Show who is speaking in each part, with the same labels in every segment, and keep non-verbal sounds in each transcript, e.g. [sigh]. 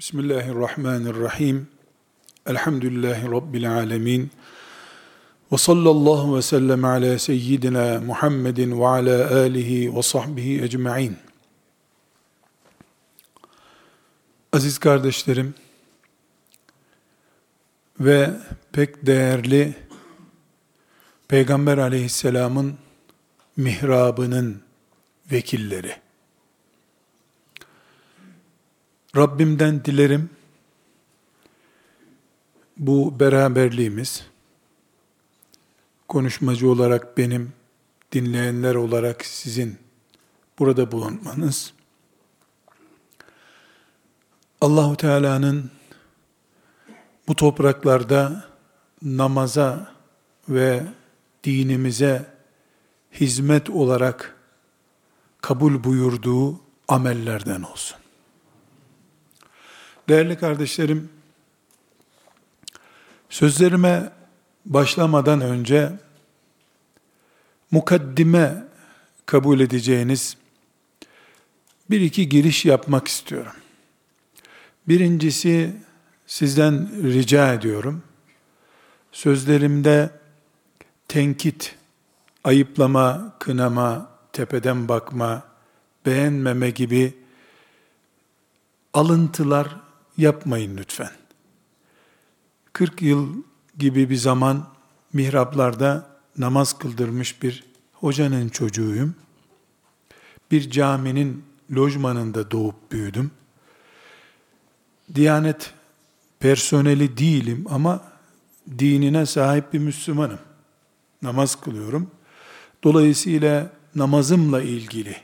Speaker 1: Bismillahirrahmanirrahim. Elhamdülillahi Rabbil alemin. Ve sallallahu ve sellem ala seyyidina Muhammedin ve ala alihi ve sahbihi ecma'in. Aziz kardeşlerim ve pek değerli Peygamber aleyhisselamın mihrabının vekilleri. Rabbimden dilerim bu beraberliğimiz konuşmacı olarak benim, dinleyenler olarak sizin burada bulunmanız Allahu Teala'nın bu topraklarda namaza ve dinimize hizmet olarak kabul buyurduğu amellerden olsun. Değerli kardeşlerim, sözlerime başlamadan önce mukaddime kabul edeceğiniz bir iki giriş yapmak istiyorum. Birincisi sizden rica ediyorum. Sözlerimde tenkit, ayıplama, kınama, tepeden bakma, beğenmeme gibi alıntılar yapmayın lütfen. 40 yıl gibi bir zaman mihraplarda namaz kıldırmış bir hocanın çocuğuyum. Bir caminin lojmanında doğup büyüdüm. Diyanet personeli değilim ama dinine sahip bir Müslümanım. Namaz kılıyorum. Dolayısıyla namazımla ilgili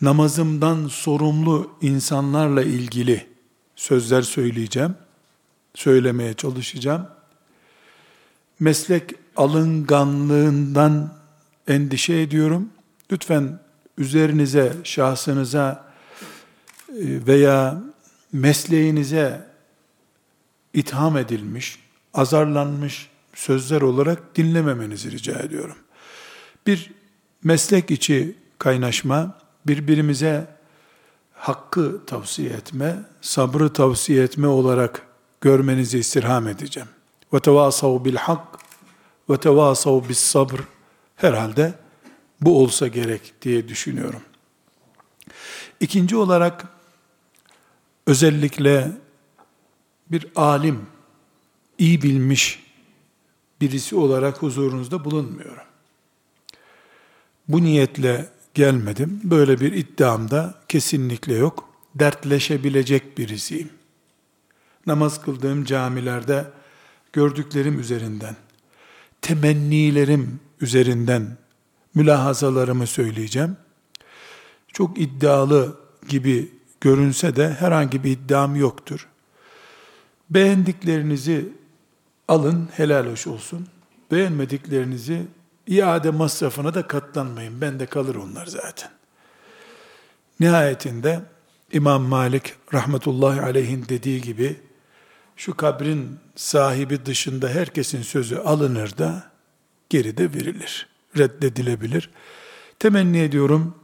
Speaker 1: namazımdan sorumlu insanlarla ilgili sözler söyleyeceğim. Söylemeye çalışacağım. Meslek alınganlığından endişe ediyorum. Lütfen üzerinize, şahsınıza e, veya mesleğinize itham edilmiş, azarlanmış sözler olarak dinlememenizi rica ediyorum. Bir meslek içi kaynaşma, birbirimize hakkı tavsiye etme, sabrı tavsiye etme olarak görmenizi istirham edeceğim. Ve tevasav bil hak ve tevasav bis sabr herhalde bu olsa gerek diye düşünüyorum. İkinci olarak özellikle bir alim, iyi bilmiş birisi olarak huzurunuzda bulunmuyorum. Bu niyetle gelmedim. Böyle bir iddiam da kesinlikle yok. Dertleşebilecek birisiyim. Namaz kıldığım camilerde gördüklerim üzerinden, temennilerim üzerinden mülahazalarımı söyleyeceğim. Çok iddialı gibi görünse de herhangi bir iddiam yoktur. Beğendiklerinizi alın, helal hoş olsun. Beğenmediklerinizi iade masrafına da katlanmayın. Ben de kalır onlar zaten. Nihayetinde İmam Malik rahmetullahi aleyhin dediği gibi şu kabrin sahibi dışında herkesin sözü alınır da geri de verilir. Reddedilebilir. Temenni ediyorum,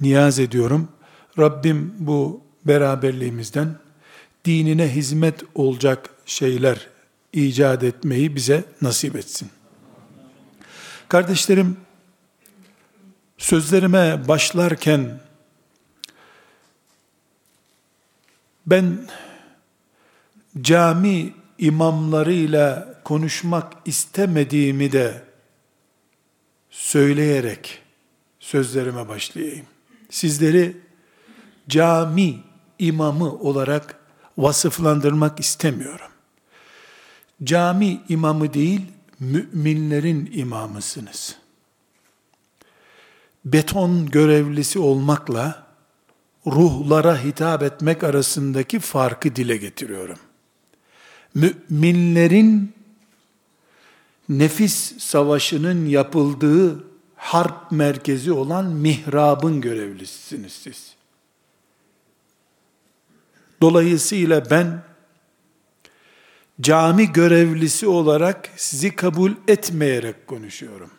Speaker 1: niyaz ediyorum. Rabbim bu beraberliğimizden dinine hizmet olacak şeyler icat etmeyi bize nasip etsin. Kardeşlerim, sözlerime başlarken ben cami imamlarıyla konuşmak istemediğimi de söyleyerek sözlerime başlayayım. Sizleri cami imamı olarak vasıflandırmak istemiyorum. Cami imamı değil, müminlerin imamısınız. Beton görevlisi olmakla ruhlara hitap etmek arasındaki farkı dile getiriyorum. Müminlerin nefis savaşının yapıldığı harp merkezi olan mihrabın görevlisisiniz siz. Dolayısıyla ben cami görevlisi olarak sizi kabul etmeyerek konuşuyorum.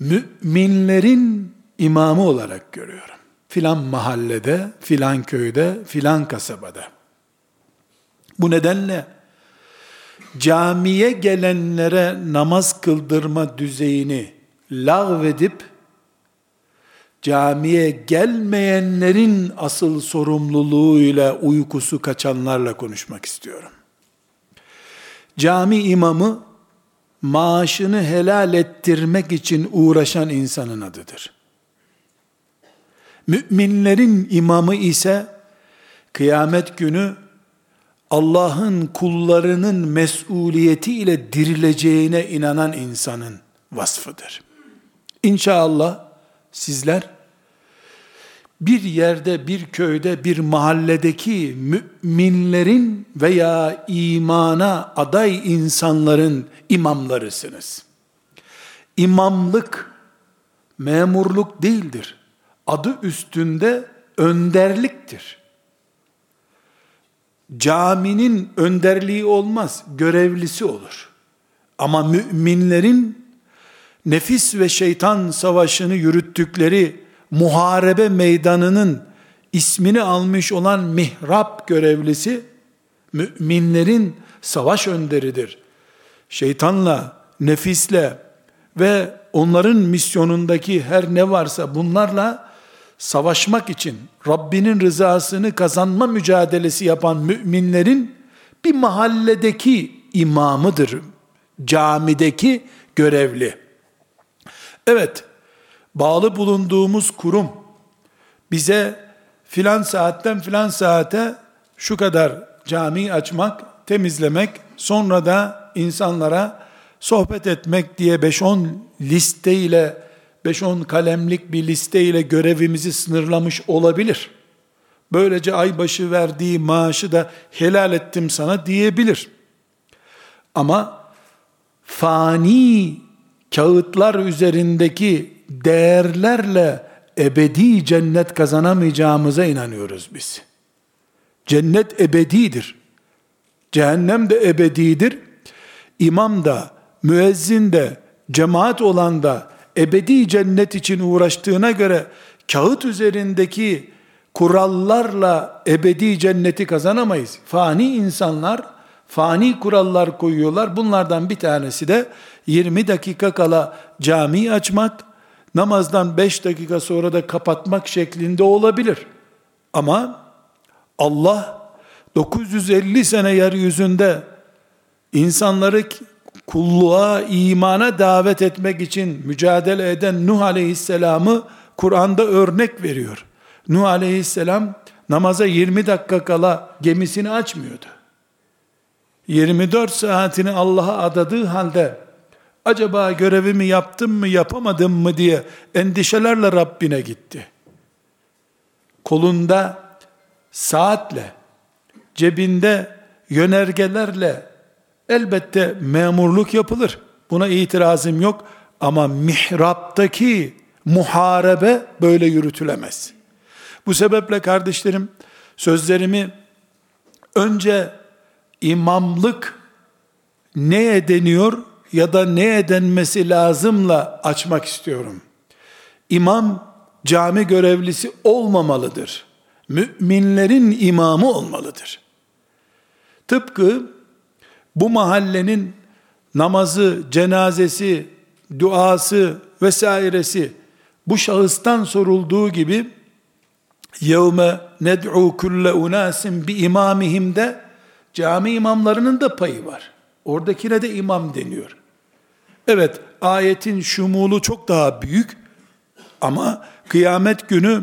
Speaker 1: Müminlerin imamı olarak görüyorum. filan mahallede, filan köyde, filan kasabada. Bu nedenle camiye gelenlere namaz kıldırma düzeyini lağvedip camiye gelmeyenlerin asıl sorumluluğuyla uykusu kaçanlarla konuşmak istiyorum. Cami imamı maaşını helal ettirmek için uğraşan insanın adıdır. Müminlerin imamı ise kıyamet günü Allah'ın kullarının mesuliyeti ile dirileceğine inanan insanın vasfıdır. İnşallah sizler bir yerde, bir köyde, bir mahalledeki müminlerin veya imana aday insanların imamlarısınız. İmamlık memurluk değildir. Adı üstünde önderliktir. Caminin önderliği olmaz, görevlisi olur. Ama müminlerin nefis ve şeytan savaşını yürüttükleri muharebe meydanının ismini almış olan mihrap görevlisi müminlerin savaş önderidir. Şeytanla, nefisle ve onların misyonundaki her ne varsa bunlarla savaşmak için Rabbinin rızasını kazanma mücadelesi yapan müminlerin bir mahalledeki imamıdır. Camideki görevli. Evet, bağlı bulunduğumuz kurum bize filan saatten filan saate şu kadar cami açmak, temizlemek, sonra da insanlara sohbet etmek diye 5-10 liste ile 5-10 kalemlik bir liste ile görevimizi sınırlamış olabilir. Böylece aybaşı verdiği maaşı da helal ettim sana diyebilir. Ama fani kağıtlar üzerindeki değerlerle ebedi cennet kazanamayacağımıza inanıyoruz biz. Cennet ebedidir. Cehennem de ebedidir. İmam da, müezzin de, cemaat olan da ebedi cennet için uğraştığına göre kağıt üzerindeki kurallarla ebedi cenneti kazanamayız. Fani insanlar fani kurallar koyuyorlar. Bunlardan bir tanesi de 20 dakika kala cami açmak, namazdan 5 dakika sonra da kapatmak şeklinde olabilir. Ama Allah 950 sene yeryüzünde insanları kulluğa, imana davet etmek için mücadele eden Nuh Aleyhisselam'ı Kur'an'da örnek veriyor. Nuh Aleyhisselam namaza 20 dakika kala gemisini açmıyordu. 24 saatini Allah'a adadığı halde acaba görevimi yaptım mı yapamadım mı diye endişelerle Rabbine gitti. Kolunda saatle, cebinde yönergelerle elbette memurluk yapılır. Buna itirazım yok ama mihraptaki muharebe böyle yürütülemez. Bu sebeple kardeşlerim sözlerimi önce imamlık neye deniyor ya da ne denmesi lazımla açmak istiyorum. İmam cami görevlisi olmamalıdır. Müminlerin imamı olmalıdır. Tıpkı bu mahallenin namazı, cenazesi, duası vesairesi bu şahıstan sorulduğu gibi yevme ned'u kulle unasin bi imamihim de cami imamlarının da payı var. Oradakine de imam deniyor. Evet, ayetin şumulu çok daha büyük ama kıyamet günü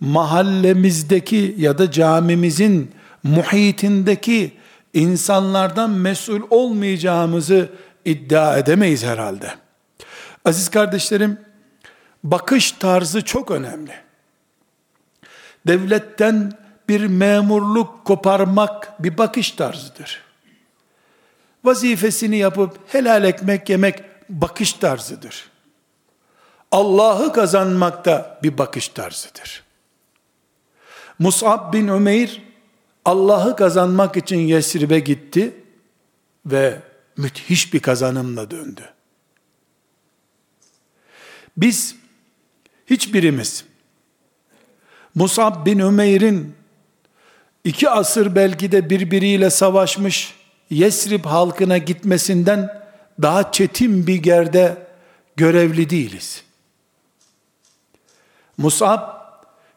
Speaker 1: mahallemizdeki ya da camimizin muhitindeki insanlardan mesul olmayacağımızı iddia edemeyiz herhalde. Aziz kardeşlerim, bakış tarzı çok önemli. Devletten bir memurluk koparmak bir bakış tarzıdır. Vazifesini yapıp helal ekmek yemek bakış tarzıdır. Allah'ı kazanmak da bir bakış tarzıdır. Mus'ab bin Ömeyr Allah'ı kazanmak için Yesrib'e gitti ve müthiş bir kazanımla döndü. Biz hiçbirimiz Musab bin Ümeyr'in iki asır belki de birbiriyle savaşmış Yesrib halkına gitmesinden daha çetin bir gerde görevli değiliz. Musab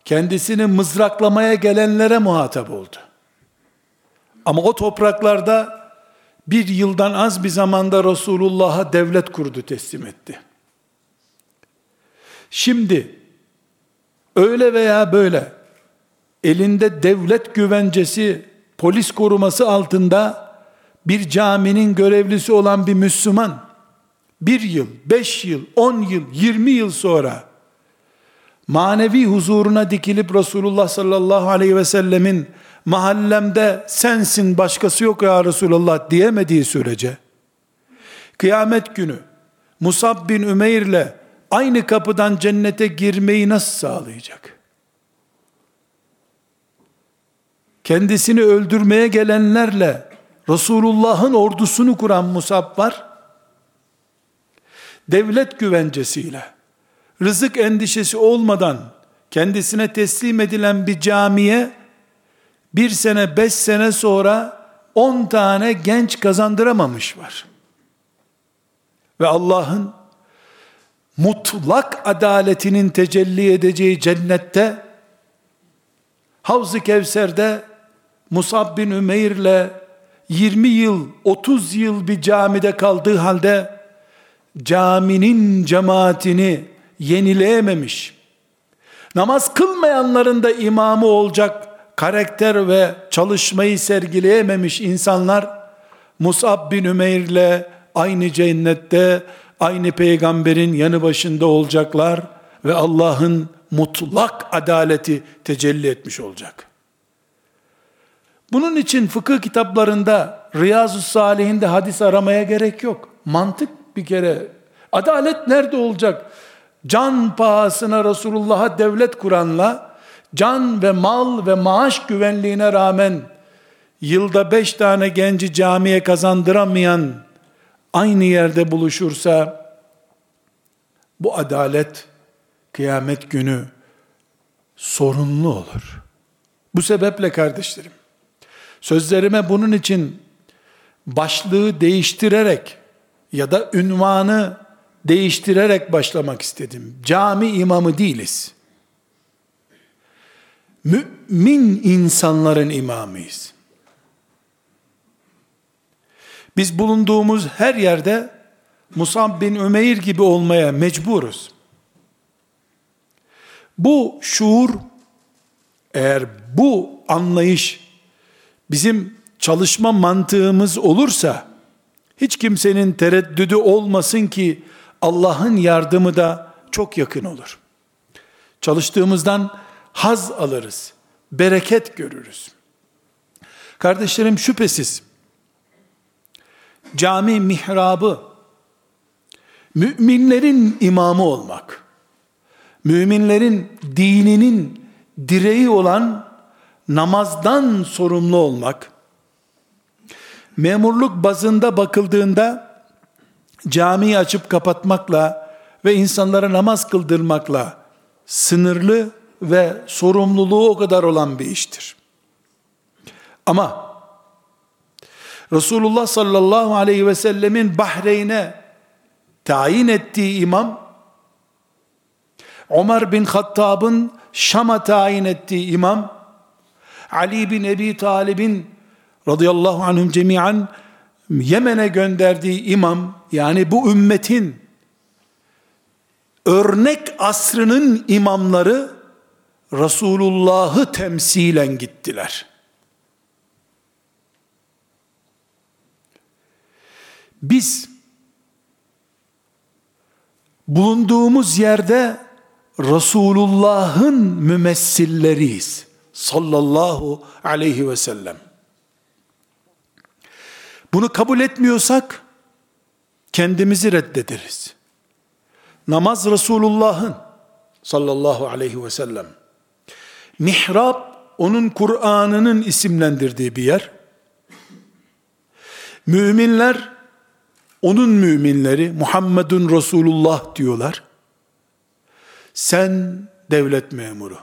Speaker 1: kendisini mızraklamaya gelenlere muhatap oldu. Ama o topraklarda bir yıldan az bir zamanda Resulullah'a devlet kurdu teslim etti. Şimdi öyle veya böyle elinde devlet güvencesi, polis koruması altında bir caminin görevlisi olan bir Müslüman bir yıl, beş yıl, on yıl, yirmi yıl sonra manevi huzuruna dikilip Resulullah sallallahu aleyhi ve sellemin mahallemde sensin başkası yok ya Resulullah diyemediği sürece kıyamet günü Musab bin Ümeyr'le aynı kapıdan cennete girmeyi nasıl sağlayacak? Kendisini öldürmeye gelenlerle Resulullah'ın ordusunu kuran Musab var. Devlet güvencesiyle, rızık endişesi olmadan kendisine teslim edilen bir camiye bir sene, beş sene sonra on tane genç kazandıramamış var. Ve Allah'ın mutlak adaletinin tecelli edeceği cennette Havz-ı Kevser'de Musab bin Ümeyr'le 20 yıl, 30 yıl bir camide kaldığı halde caminin cemaatini yenileyememiş. Namaz kılmayanların da imamı olacak karakter ve çalışmayı sergileyememiş insanlar Musab bin Ümeyr'le aynı cennette aynı peygamberin yanı başında olacaklar ve Allah'ın mutlak adaleti tecelli etmiş olacak. Bunun için fıkıh kitaplarında Riyazu Salihinde hadis aramaya gerek yok. Mantık bir kere. Adalet nerede olacak? Can pahasına Resulullah'a devlet kuranla can ve mal ve maaş güvenliğine rağmen yılda beş tane genci camiye kazandıramayan aynı yerde buluşursa bu adalet kıyamet günü sorunlu olur. Bu sebeple kardeşlerim sözlerime bunun için başlığı değiştirerek ya da ünvanı değiştirerek başlamak istedim. Cami imamı değiliz. Mümin insanların imamıyız. Biz bulunduğumuz her yerde Musab bin Ümeyr gibi olmaya mecburuz. Bu şuur eğer bu anlayış bizim çalışma mantığımız olursa hiç kimsenin tereddüdü olmasın ki Allah'ın yardımı da çok yakın olur. Çalıştığımızdan haz alırız. Bereket görürüz. Kardeşlerim şüphesiz cami mihrabı müminlerin imamı olmak, müminlerin dininin direği olan namazdan sorumlu olmak, memurluk bazında bakıldığında camiyi açıp kapatmakla ve insanlara namaz kıldırmakla sınırlı ve sorumluluğu o kadar olan bir iştir. Ama Resulullah sallallahu aleyhi ve sellemin Bahreyn'e tayin ettiği imam, Ömer bin Hattab'ın Şam'a tayin ettiği imam, Ali bin Ebi Talib'in radıyallahu anhum cemiyen Yemen'e gönderdiği imam, yani bu ümmetin örnek asrının imamları Resulullah'ı temsilen gittiler. Biz bulunduğumuz yerde Resulullah'ın mümessilleriyiz. Sallallahu aleyhi ve sellem. Bunu kabul etmiyorsak kendimizi reddederiz. Namaz Resulullah'ın sallallahu aleyhi ve sellem. Mihrab onun Kur'an'ının isimlendirdiği bir yer. Müminler onun müminleri Muhammedun Resulullah diyorlar. Sen devlet memuru.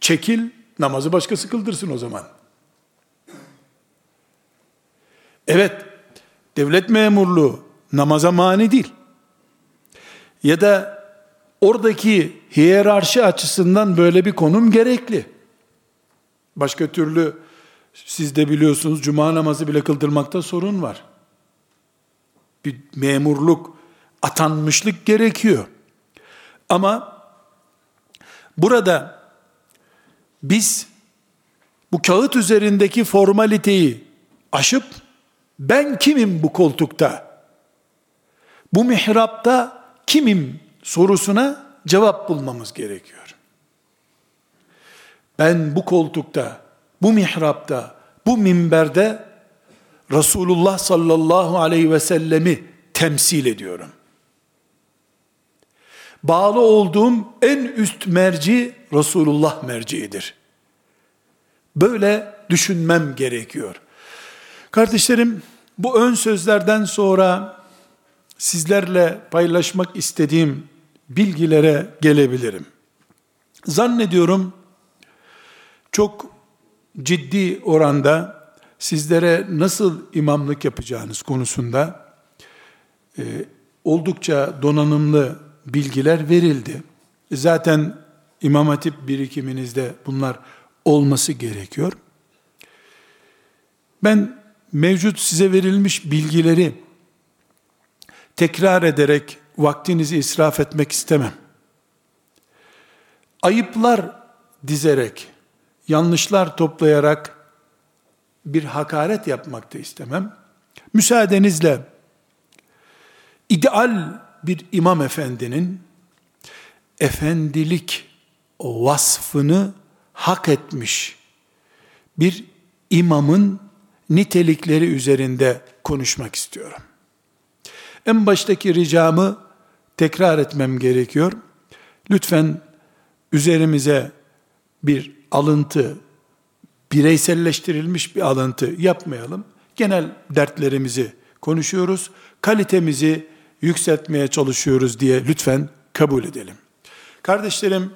Speaker 1: Çekil, namazı başkası kıldırsın o zaman. Evet, devlet memurluğu namaza mani değil. Ya da oradaki hiyerarşi açısından böyle bir konum gerekli. Başka türlü siz de biliyorsunuz cuma namazı bile kıldırmakta sorun var. Bir memurluk, atanmışlık gerekiyor. Ama burada biz bu kağıt üzerindeki formaliteyi aşıp ben kimim bu koltukta? Bu mihrapta kimim sorusuna cevap bulmamız gerekiyor. Ben bu koltukta, bu mihrapta, bu minberde Resulullah sallallahu aleyhi ve sellemi temsil ediyorum. Bağlı olduğum en üst merci Resulullah merciidir. Böyle düşünmem gerekiyor. Kardeşlerim, bu ön sözlerden sonra sizlerle paylaşmak istediğim bilgilere gelebilirim. Zannediyorum çok ciddi oranda sizlere nasıl imamlık yapacağınız konusunda e, oldukça donanımlı bilgiler verildi. Zaten İmam Hatip birikiminizde bunlar olması gerekiyor. Ben mevcut size verilmiş bilgileri tekrar ederek vaktinizi israf etmek istemem. Ayıplar dizerek, yanlışlar toplayarak bir hakaret yapmak da istemem. Müsaadenizle ideal bir imam efendinin efendilik vasfını hak etmiş bir imamın nitelikleri üzerinde konuşmak istiyorum. En baştaki ricamı tekrar etmem gerekiyor. Lütfen üzerimize bir alıntı, bireyselleştirilmiş bir alıntı yapmayalım. Genel dertlerimizi konuşuyoruz. Kalitemizi yükseltmeye çalışıyoruz diye lütfen kabul edelim. Kardeşlerim,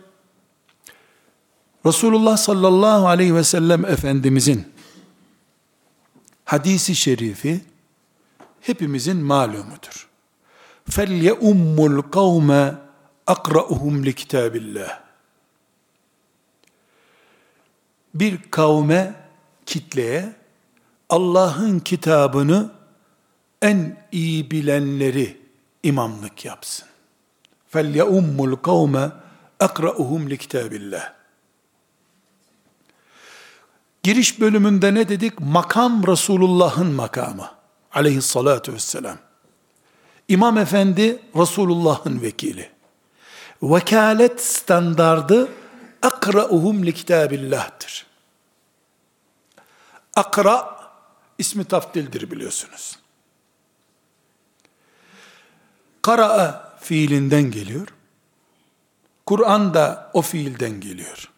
Speaker 1: Resulullah sallallahu aleyhi ve sellem Efendimizin hadisi şerifi hepimizin malumudur. فَلْيَؤُمُّ الْقَوْمَ اَقْرَأُهُمْ لِكِتَابِ اللّٰهِ Bir kavme, kitleye Allah'ın kitabını en iyi bilenleri imamlık yapsın. فَلْيَؤُمُّ الْقَوْمَ اَقْرَأُهُمْ لِكِتَابِ اللّٰهِ Giriş bölümünde ne dedik? Makam Resulullah'ın makamı. Aleyhissalatu vesselam. İmam Efendi Resulullah'ın vekili. Vekalet standardı akra'uhum li kitabillah'tır. Akra ismi taftildir biliyorsunuz. Kara'a fiilinden geliyor. Kur'an da o fiilden geliyor.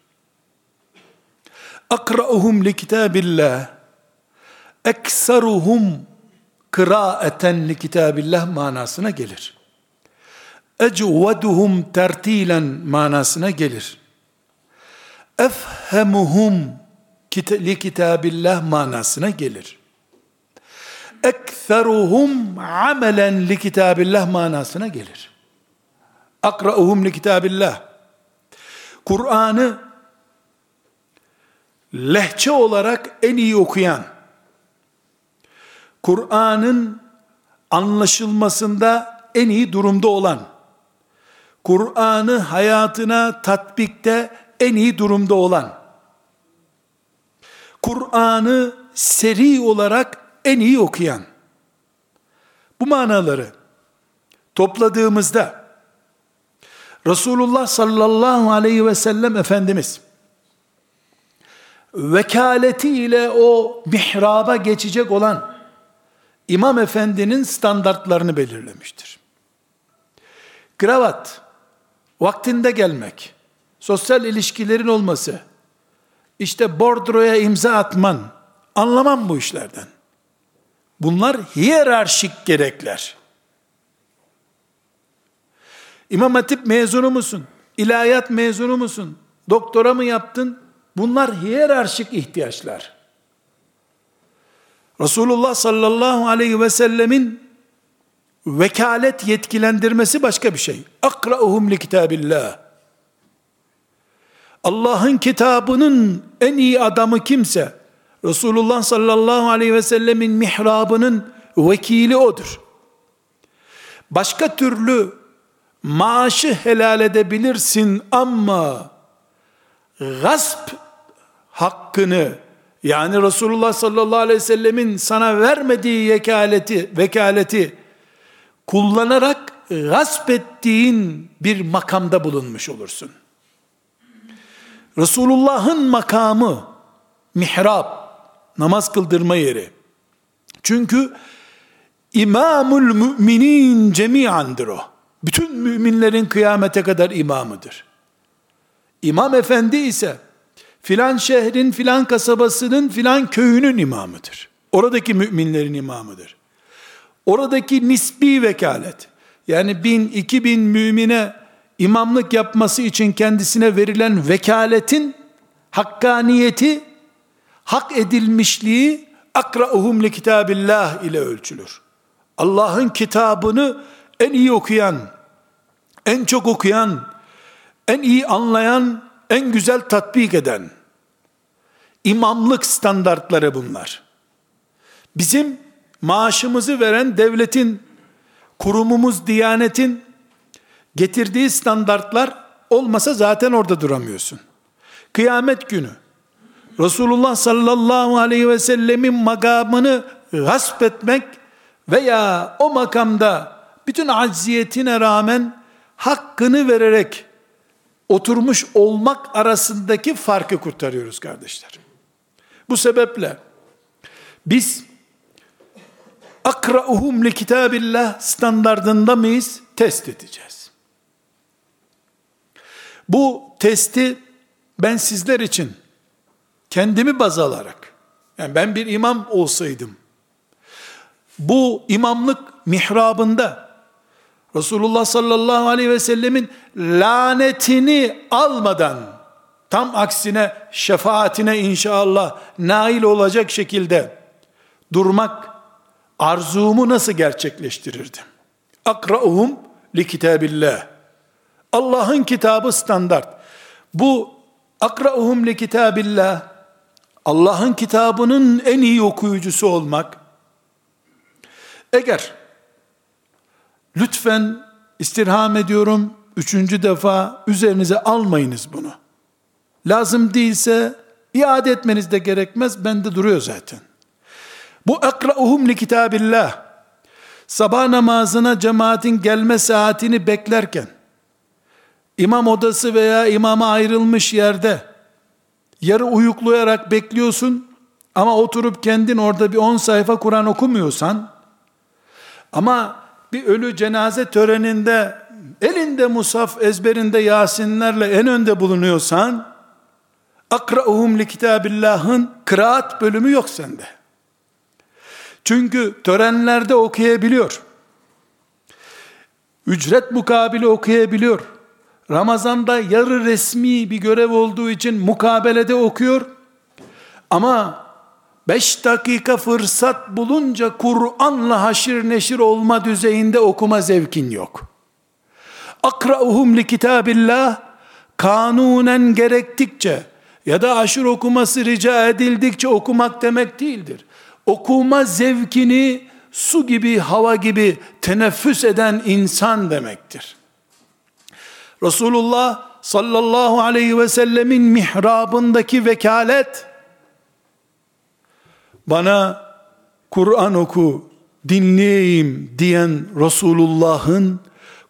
Speaker 1: Akra'uhum li kitabillah ekseruhum kıraeten li kitabillah manasına gelir. Ecveduhum tertilen manasına gelir. Efhemuhum li kitabillah manasına gelir. Ekseruhum amelen li kitabillah manasına gelir. Akra'uhum li kitabillah. Kur'an'ı lehçe olarak en iyi okuyan, Kur'an'ın anlaşılmasında en iyi durumda olan, Kur'an'ı hayatına tatbikte en iyi durumda olan, Kur'an'ı seri olarak en iyi okuyan, bu manaları topladığımızda, Resulullah sallallahu aleyhi ve sellem Efendimiz, vekaletiyle o mihraba geçecek olan İmam Efendi'nin standartlarını belirlemiştir. Kravat, vaktinde gelmek, sosyal ilişkilerin olması, işte bordroya imza atman, anlamam bu işlerden. Bunlar hiyerarşik gerekler. İmam Hatip mezunu musun? İlahiyat mezunu musun? Doktora mı yaptın? Bunlar hiyerarşik ihtiyaçlar. Resulullah sallallahu aleyhi ve sellemin vekalet yetkilendirmesi başka bir şey. Akra'uhum li kitabillah. Allah'ın kitabının en iyi adamı kimse, Resulullah sallallahu aleyhi ve sellemin mihrabının vekili odur. Başka türlü maaşı helal edebilirsin ama gasp hakkını yani Resulullah sallallahu aleyhi ve sellemin sana vermediği vekaleti, vekaleti kullanarak gasp ettiğin bir makamda bulunmuş olursun. Resulullah'ın makamı mihrab, namaz kıldırma yeri. Çünkü imamul müminin cemiyandır o. Bütün müminlerin kıyamete kadar imamıdır. İmam efendi ise filan şehrin filan kasabasının filan köyünün imamıdır. Oradaki müminlerin imamıdır. Oradaki nisbi vekalet yani bin iki bin mümine imamlık yapması için kendisine verilen vekaletin hakkaniyeti hak edilmişliği akra'uhum li kitabillah ile ölçülür. Allah'ın kitabını en iyi okuyan, en çok okuyan, en iyi anlayan, en güzel tatbik eden imamlık standartları bunlar. Bizim maaşımızı veren devletin, kurumumuz Diyanet'in getirdiği standartlar olmasa zaten orada duramıyorsun. Kıyamet günü Resulullah sallallahu aleyhi ve sellemin makamını gasp etmek veya o makamda bütün acziyetine rağmen hakkını vererek oturmuş olmak arasındaki farkı kurtarıyoruz kardeşler. Bu sebeple biz akra'uhum li kitabillah standardında mıyız? Test edeceğiz. Bu testi ben sizler için kendimi baz alarak yani ben bir imam olsaydım bu imamlık mihrabında Resulullah sallallahu aleyhi ve sellemin lanetini almadan tam aksine şefaatine inşallah nail olacak şekilde durmak arzumu nasıl gerçekleştirirdim? Akra'uhum li kitabillah. Allah'ın kitabı standart. Bu akra'uhum li kitabillah Allah'ın kitabının en iyi okuyucusu olmak eğer lütfen istirham ediyorum üçüncü defa üzerinize almayınız bunu. Lazım değilse iade etmeniz de gerekmez. Bende duruyor zaten. Bu li kitabillah. Sabah namazına cemaatin gelme saatini beklerken, imam odası veya imama ayrılmış yerde, yarı uyuklayarak bekliyorsun, ama oturup kendin orada bir 10 sayfa Kur'an okumuyorsan, ama bir ölü cenaze töreninde, elinde musaf, ezberinde Yasinlerle en önde bulunuyorsan, akra'uhum li kitabillah'ın kıraat bölümü yok sende. Çünkü törenlerde okuyabiliyor. Ücret mukabili okuyabiliyor. Ramazanda yarı resmi bir görev olduğu için mukabelede okuyor. Ama beş dakika fırsat bulunca Kur'an'la haşir neşir olma düzeyinde okuma zevkin yok. Akra'uhum li kitabillah kanunen gerektikçe ya da aşır okuması rica edildikçe okumak demek değildir okuma zevkini su gibi, hava gibi teneffüs eden insan demektir. Resulullah sallallahu aleyhi ve sellemin mihrabındaki vekalet bana Kur'an oku, dinleyeyim diyen Resulullah'ın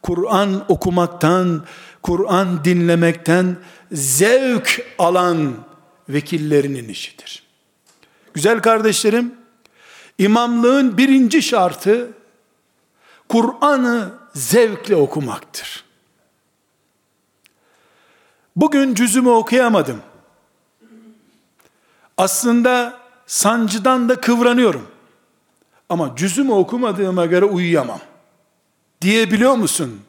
Speaker 1: Kur'an okumaktan, Kur'an dinlemekten zevk alan vekillerinin işidir. Güzel kardeşlerim, İmamlığın birinci şartı Kur'an'ı zevkle okumaktır. Bugün cüzümü okuyamadım. Aslında sancıdan da kıvranıyorum. Ama cüzümü okumadığıma göre uyuyamam. Diyebiliyor musun?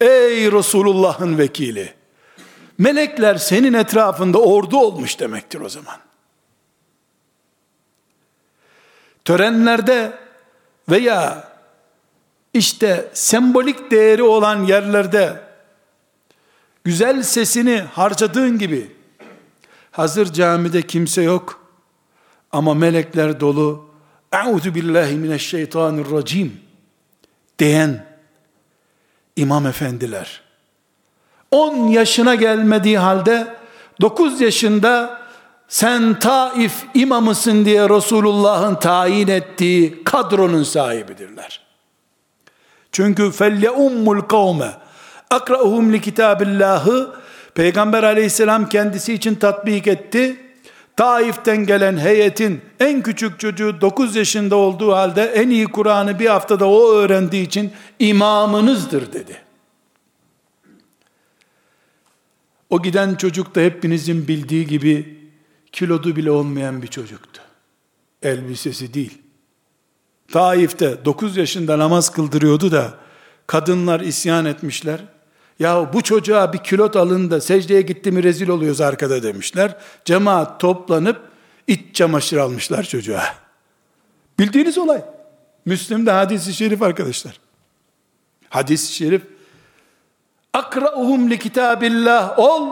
Speaker 1: Ey Resulullah'ın vekili. Melekler senin etrafında ordu olmuş demektir o zaman. Törenlerde veya işte sembolik değeri olan yerlerde güzel sesini harcadığın gibi. Hazır camide kimse yok. Ama melekler dolu. Euzu billahi mineşşeytanirracim diyen imam efendiler. 10 yaşına gelmediği halde 9 yaşında sen Taif imamısın diye Resulullah'ın tayin ettiği kadronun sahibidirler. Çünkü felle ummul kavme akra'uhum li kitabillahı Peygamber aleyhisselam kendisi için tatbik etti. Taif'ten gelen heyetin en küçük çocuğu 9 yaşında olduğu halde en iyi Kur'an'ı bir haftada o öğrendiği için imamınızdır dedi. O giden çocuk da hepinizin bildiği gibi kilodu bile olmayan bir çocuktu. Elbisesi değil. Taif'te 9 yaşında namaz kıldırıyordu da kadınlar isyan etmişler. Ya bu çocuğa bir kilot alın da secdeye gitti mi rezil oluyoruz arkada demişler. Cemaat toplanıp iç çamaşır almışlar çocuğa. Bildiğiniz olay. Müslim'de hadisi şerif arkadaşlar. Hadis-i şerif. Akra'uhum li kitabillah ol.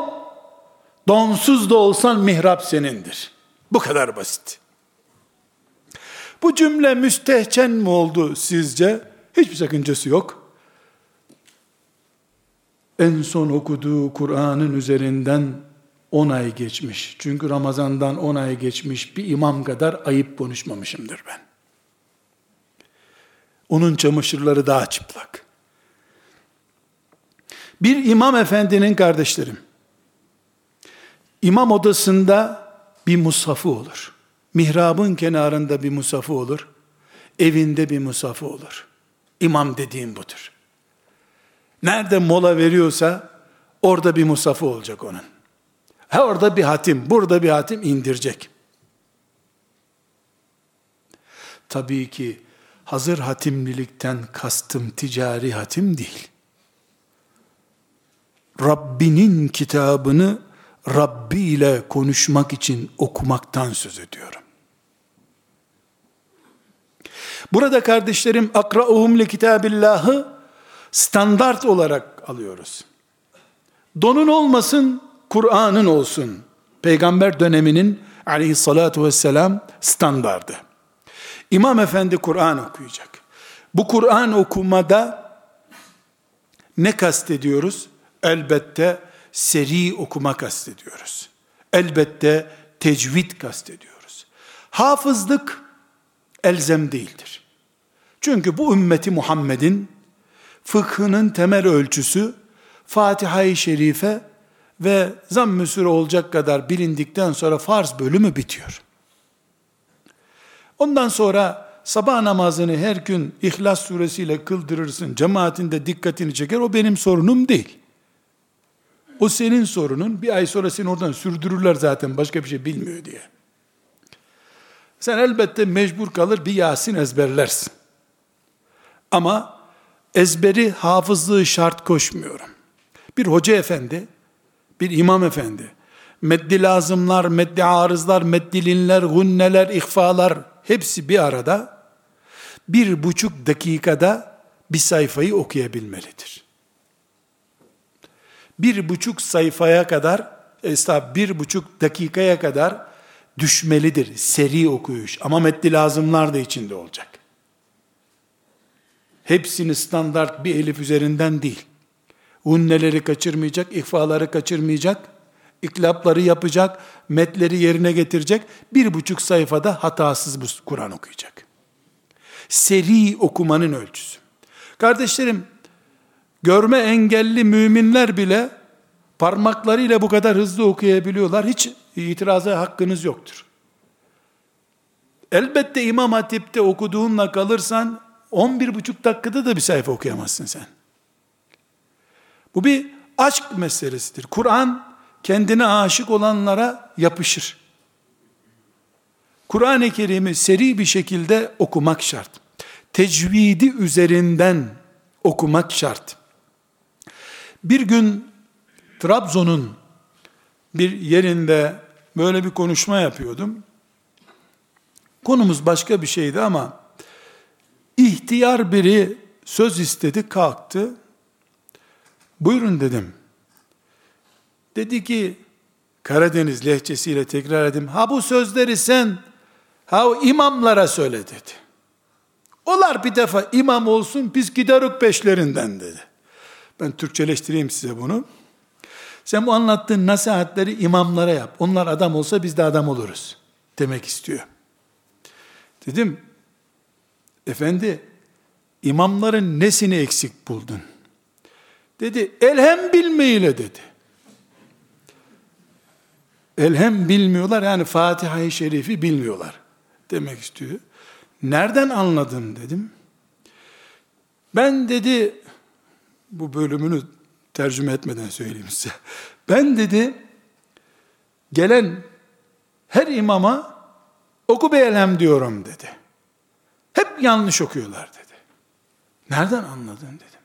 Speaker 1: Donsuz da olsan mihrap senindir. Bu kadar basit. Bu cümle müstehcen mi oldu sizce? Hiçbir sakıncası yok. En son okuduğu Kur'an'ın üzerinden 10 ay geçmiş. Çünkü Ramazan'dan 10 ay geçmiş bir imam kadar ayıp konuşmamışımdır ben. Onun çamaşırları daha çıplak. Bir imam efendinin kardeşlerim, imam odasında bir musafı olur. Mihrabın kenarında bir musafı olur. Evinde bir musafı olur. İmam dediğim budur. Nerede mola veriyorsa orada bir musafı olacak onun. Ha orada bir hatim, burada bir hatim indirecek. Tabii ki hazır hatimlilikten kastım ticari hatim değil. Rabbinin kitabını Rabbi ile konuşmak için okumaktan söz ediyorum. Burada kardeşlerim akra'uhum li kitabillahı standart olarak alıyoruz. Donun olmasın, Kur'an'ın olsun. Peygamber döneminin aleyhissalatu vesselam standardı. İmam efendi Kur'an okuyacak. Bu Kur'an okumada ne kastediyoruz? Elbette seri okuma kastediyoruz. Elbette tecvid kastediyoruz. Hafızlık elzem değildir. Çünkü bu ümmeti Muhammed'in fıkhının temel ölçüsü Fatiha-i Şerife ve zamm-ı olacak kadar bilindikten sonra farz bölümü bitiyor. Ondan sonra sabah namazını her gün İhlas suresiyle kıldırırsın, cemaatinde dikkatini çeker, o benim sorunum değil. O senin sorunun, bir ay sonra seni oradan sürdürürler zaten başka bir şey bilmiyor diye. Sen elbette mecbur kalır bir Yasin ezberlersin. Ama ezberi hafızlığı şart koşmuyorum. Bir hoca efendi, bir imam efendi, meddi lazımlar, meddi arızlar, meddilinler, gunneler, ihfalar hepsi bir arada bir buçuk dakikada bir sayfayı okuyabilmelidir. Bir buçuk sayfaya kadar, estağfurullah bir buçuk dakikaya kadar düşmelidir. Seri okuyuş. Ama meddi lazımlar da içinde olacak. Hepsini standart bir elif üzerinden değil. Unneleri kaçırmayacak, ihfaları kaçırmayacak, iklapları yapacak, metleri yerine getirecek. Bir buçuk sayfada hatasız bu Kur'an okuyacak. Seri okumanın ölçüsü. Kardeşlerim, görme engelli müminler bile parmaklarıyla bu kadar hızlı okuyabiliyorlar. Hiç itiraza hakkınız yoktur. Elbette İmam Hatip'te okuduğunla kalırsan 11 buçuk dakikada da bir sayfa okuyamazsın sen. Bu bir aşk meselesidir. Kur'an kendine aşık olanlara yapışır. Kur'an-ı Kerim'i seri bir şekilde okumak şart. Tecvidi üzerinden okumak şart. Bir gün Trabzon'un bir yerinde böyle bir konuşma yapıyordum. Konumuz başka bir şeydi ama ihtiyar biri söz istedi kalktı. Buyurun dedim. Dedi ki Karadeniz lehçesiyle tekrar edeyim. Ha bu sözleri sen ha o imamlara söyle dedi. Olar bir defa imam olsun biz gideruk peşlerinden dedi. Ben Türkçeleştireyim size bunu. Sen bu anlattığın nasihatleri imamlara yap. Onlar adam olsa biz de adam oluruz. Demek istiyor. Dedim, efendi imamların nesini eksik buldun? Dedi, elhem bilmeyle dedi. Elhem bilmiyorlar yani Fatiha-i Şerif'i bilmiyorlar demek istiyor. Nereden anladın dedim. Ben dedi bu bölümünü tercüme etmeden söyleyeyim size. Ben dedi gelen her imama oku be elhem diyorum dedi. Hep yanlış okuyorlar dedi. Nereden anladın dedim.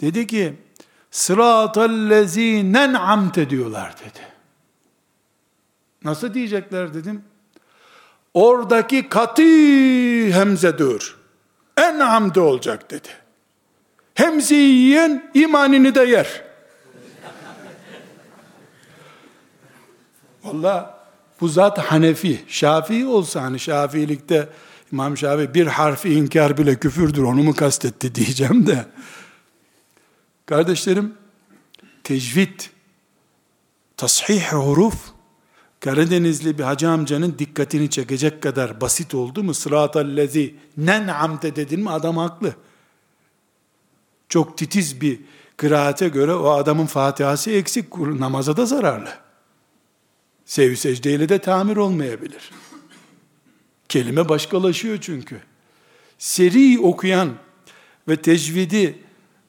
Speaker 1: Dedi ki sıratallezinen amte diyorlar dedi. Nasıl diyecekler dedim. Oradaki katı hemzedir. En amde olacak dedi. Hemzi yiyen imanını da yer. Valla bu zat Hanefi, Şafii olsa hani Şafiilikte İmam Şafii bir harfi inkar bile küfürdür onu mu kastetti diyeceğim de. Kardeşlerim, tecvid, tasih huruf, Karadenizli bir hacı amcanın dikkatini çekecek kadar basit oldu mu? Sıratallezi nen'amte dedin mi adam haklı. Çok titiz bir kıraate göre o adamın Fatihası eksik, namaza da zararlı. Sev secdeyle de tamir olmayabilir. Kelime başkalaşıyor çünkü. Seri okuyan ve tecvidi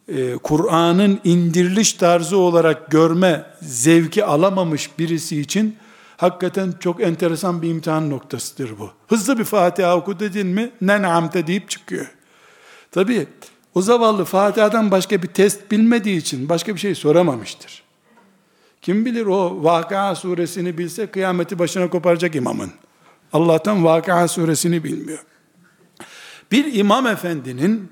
Speaker 1: e, Kur'an'ın indiriliş tarzı olarak görme zevki alamamış birisi için hakikaten çok enteresan bir imtihan noktasıdır bu. Hızlı bir Fatiha oku dedin mi nen'amte deyip çıkıyor. Tabi o zavallı Fatiha'dan başka bir test bilmediği için başka bir şey soramamıştır. Kim bilir o Vakıa suresini bilse kıyameti başına koparacak imamın. Allah'tan Vakıa suresini bilmiyor. Bir imam efendinin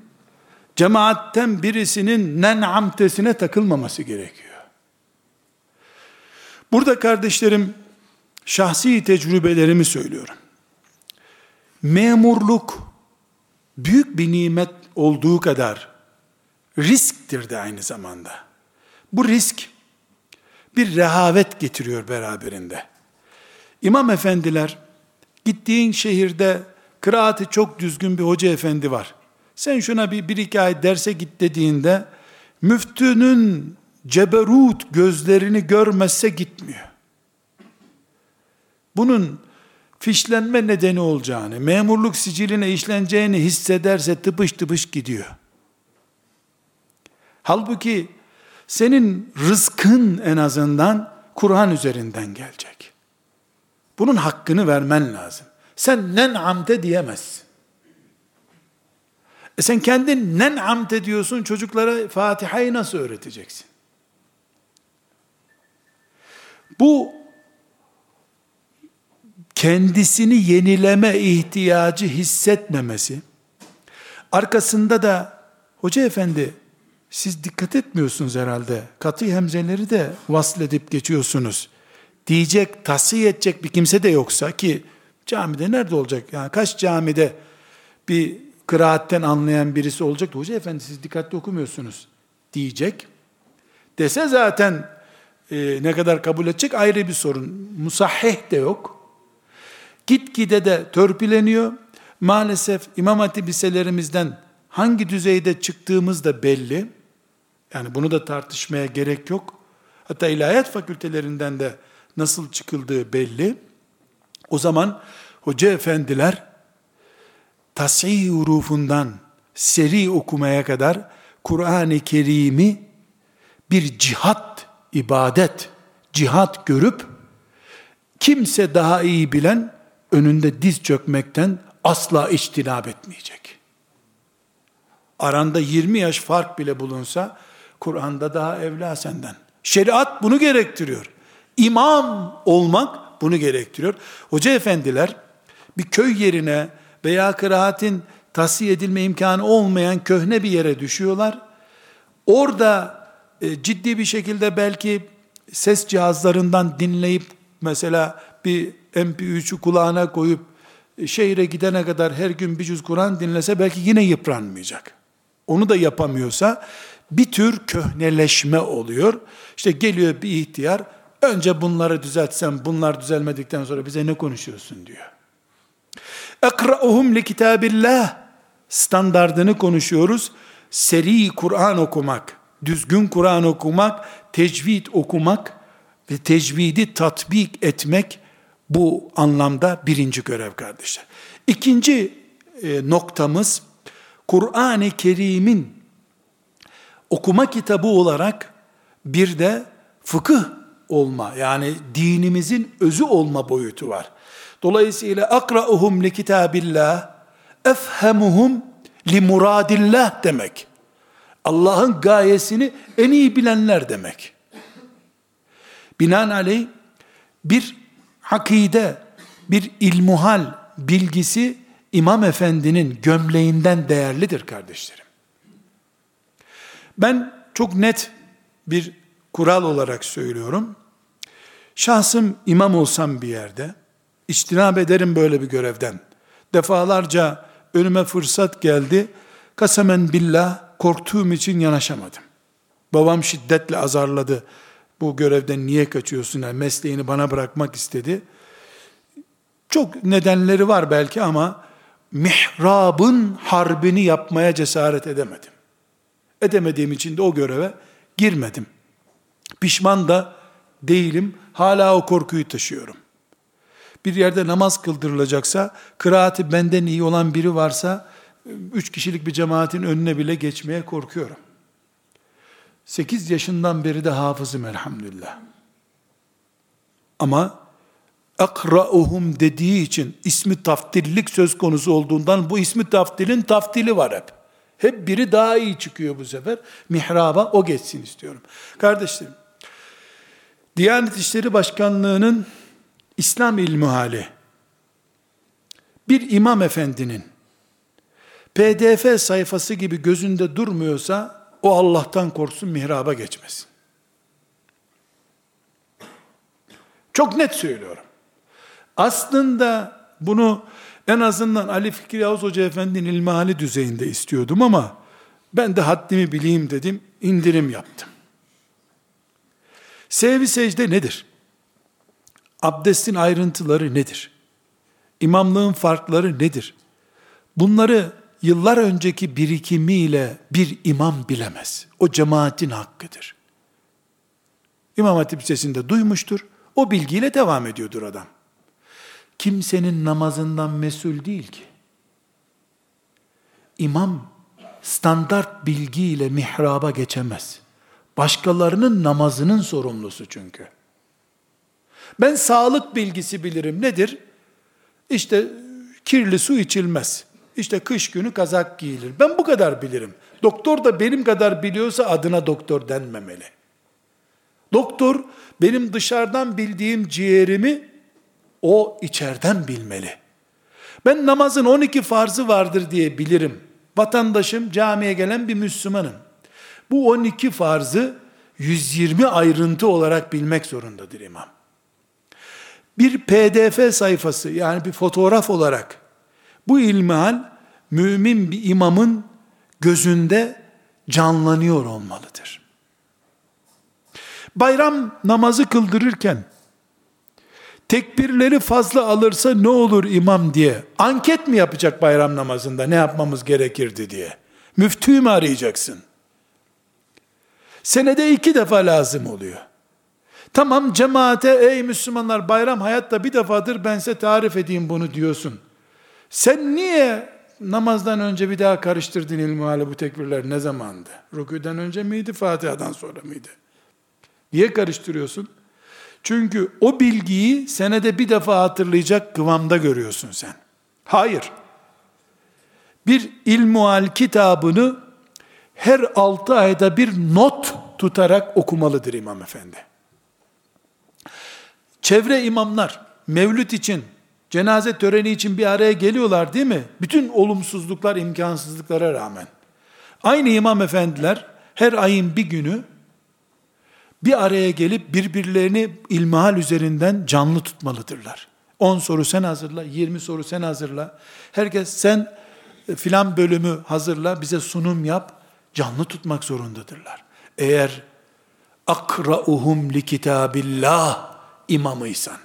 Speaker 1: cemaatten birisinin nen'amtesine takılmaması gerekiyor. Burada kardeşlerim şahsi tecrübelerimi söylüyorum. Memurluk büyük bir nimet olduğu kadar risktir de aynı zamanda. Bu risk bir rehavet getiriyor beraberinde. İmam efendiler gittiğin şehirde kıraati çok düzgün bir hoca efendi var. Sen şuna bir, bir iki ay derse git dediğinde müftünün ceberut gözlerini görmezse gitmiyor. Bunun fişlenme nedeni olacağını, memurluk siciline işleneceğini hissederse tıpış tıpış gidiyor. Halbuki senin rızkın en azından Kur'an üzerinden gelecek. Bunun hakkını vermen lazım. Sen nen amte diyemezsin. E sen kendin nen amte diyorsun çocuklara Fatiha'yı nasıl öğreteceksin? Bu kendisini yenileme ihtiyacı hissetmemesi, arkasında da hoca efendi siz dikkat etmiyorsunuz herhalde. Katı hemzeleri de vasledip geçiyorsunuz. Diyecek, tasih edecek bir kimse de yoksa ki camide nerede olacak? Yani kaç camide bir kıraatten anlayan birisi olacak hoca efendi siz dikkatli okumuyorsunuz diyecek. Dese zaten e, ne kadar kabul edecek ayrı bir sorun. Musahhih de yok. Gitgide de törpüleniyor. Maalesef İmam Hatip liselerimizden hangi düzeyde çıktığımız da belli. Yani bunu da tartışmaya gerek yok. Hatta ilahiyat fakültelerinden de nasıl çıkıldığı belli. O zaman hoca efendiler tasih hurufundan seri okumaya kadar Kur'an-ı Kerim'i bir cihat, ibadet, cihat görüp kimse daha iyi bilen önünde diz çökmekten asla içtinab etmeyecek. Aranda 20 yaş fark bile bulunsa Kur'an'da daha evla senden. Şeriat bunu gerektiriyor. İmam olmak bunu gerektiriyor. Hoca efendiler bir köy yerine veya kıraatin tahsiye edilme imkanı olmayan köhne bir yere düşüyorlar. Orada e, ciddi bir şekilde belki ses cihazlarından dinleyip mesela bir MP3'ü kulağına koyup e, şehire gidene kadar her gün bir cüz Kur'an dinlese belki yine yıpranmayacak. Onu da yapamıyorsa bir tür köhneleşme oluyor. İşte geliyor bir ihtiyar, önce bunları düzeltsem, bunlar düzelmedikten sonra bize ne konuşuyorsun diyor. Ekra'uhum li kitabillah standardını konuşuyoruz. Seri Kur'an okumak, düzgün Kur'an okumak, tecvid okumak ve tecvidi tatbik etmek bu anlamda birinci görev kardeşler. İkinci e, noktamız Kur'an-ı Kerim'in okuma kitabı olarak bir de fıkıh olma yani dinimizin özü olma boyutu var. Dolayısıyla akra'uhum li kitabillah efhemuhum li muradillah demek. Allah'ın gayesini en iyi bilenler demek. Binaenaleyh bir akide, bir ilmuhal bilgisi İmam Efendi'nin gömleğinden değerlidir kardeşlerim. Ben çok net bir kural olarak söylüyorum. Şahsım imam olsam bir yerde, içtinab ederim böyle bir görevden. Defalarca önüme fırsat geldi. Kasemen billah korktuğum için yanaşamadım. Babam şiddetle azarladı. Bu görevden niye kaçıyorsun? Yani mesleğini bana bırakmak istedi. Çok nedenleri var belki ama mihrabın harbini yapmaya cesaret edemedim. Edemediğim için de o göreve girmedim. Pişman da değilim. Hala o korkuyu taşıyorum. Bir yerde namaz kıldırılacaksa, kıraati benden iyi olan biri varsa, üç kişilik bir cemaatin önüne bile geçmeye korkuyorum. Sekiz yaşından beri de hafızım elhamdülillah. Ama akra'uhum dediği için ismi taftillik söz konusu olduğundan bu ismi taftilin taftili var hep. Hep biri daha iyi çıkıyor bu sefer. Mihraba o geçsin istiyorum. Kardeşlerim, Diyanet İşleri Başkanlığı'nın İslam ilmihali bir imam efendinin pdf sayfası gibi gözünde durmuyorsa o Allah'tan korksun mihraba geçmesin. Çok net söylüyorum. Aslında bunu en azından Ali Fikri Yavuz Hoca Efendi'nin ilmihali düzeyinde istiyordum ama ben de haddimi bileyim dedim, indirim yaptım. Sevgi secde nedir? Abdestin ayrıntıları nedir? İmamlığın farkları nedir? Bunları yıllar önceki birikimiyle bir imam bilemez. O cemaatin hakkıdır. İmam Hatip Lisesi'nde duymuştur. O bilgiyle devam ediyordur adam. Kimsenin namazından mesul değil ki. İmam standart bilgiyle mihraba geçemez. Başkalarının namazının sorumlusu çünkü. Ben sağlık bilgisi bilirim. Nedir? İşte kirli su içilmez. İşte kış günü kazak giyilir. Ben bu kadar bilirim. Doktor da benim kadar biliyorsa adına doktor denmemeli. Doktor benim dışarıdan bildiğim ciğerimi o içeriden bilmeli. Ben namazın 12 farzı vardır diye bilirim. Vatandaşım, camiye gelen bir Müslümanım. Bu 12 farzı 120 ayrıntı olarak bilmek zorundadır imam. Bir pdf sayfası yani bir fotoğraf olarak bu ilmihal mümin bir imamın gözünde canlanıyor olmalıdır. Bayram namazı kıldırırken tekbirleri fazla alırsa ne olur imam diye anket mi yapacak bayram namazında ne yapmamız gerekirdi diye. Müftüyü mü arayacaksın? Senede iki defa lazım oluyor. Tamam cemaate ey Müslümanlar bayram hayatta bir defadır ben size tarif edeyim bunu diyorsun. Sen niye namazdan önce bir daha karıştırdın ilmihali bu tekbirler ne zamandı? Rüküden önce miydi Fatiha'dan sonra mıydı? Niye karıştırıyorsun? Çünkü o bilgiyi senede bir defa hatırlayacak kıvamda görüyorsun sen. Hayır. Bir ilmuhal kitabını her altı ayda bir not tutarak okumalıdır İmam Efendi. Çevre imamlar mevlüt için, cenaze töreni için bir araya geliyorlar değil mi? Bütün olumsuzluklar, imkansızlıklara rağmen. Aynı imam efendiler her ayın bir günü bir araya gelip birbirlerini ilmihal üzerinden canlı tutmalıdırlar. 10 soru sen hazırla, 20 soru sen hazırla. Herkes sen filan bölümü hazırla, bize sunum yap. Canlı tutmak zorundadırlar. Eğer akrauhum li kitabillah imamıysan.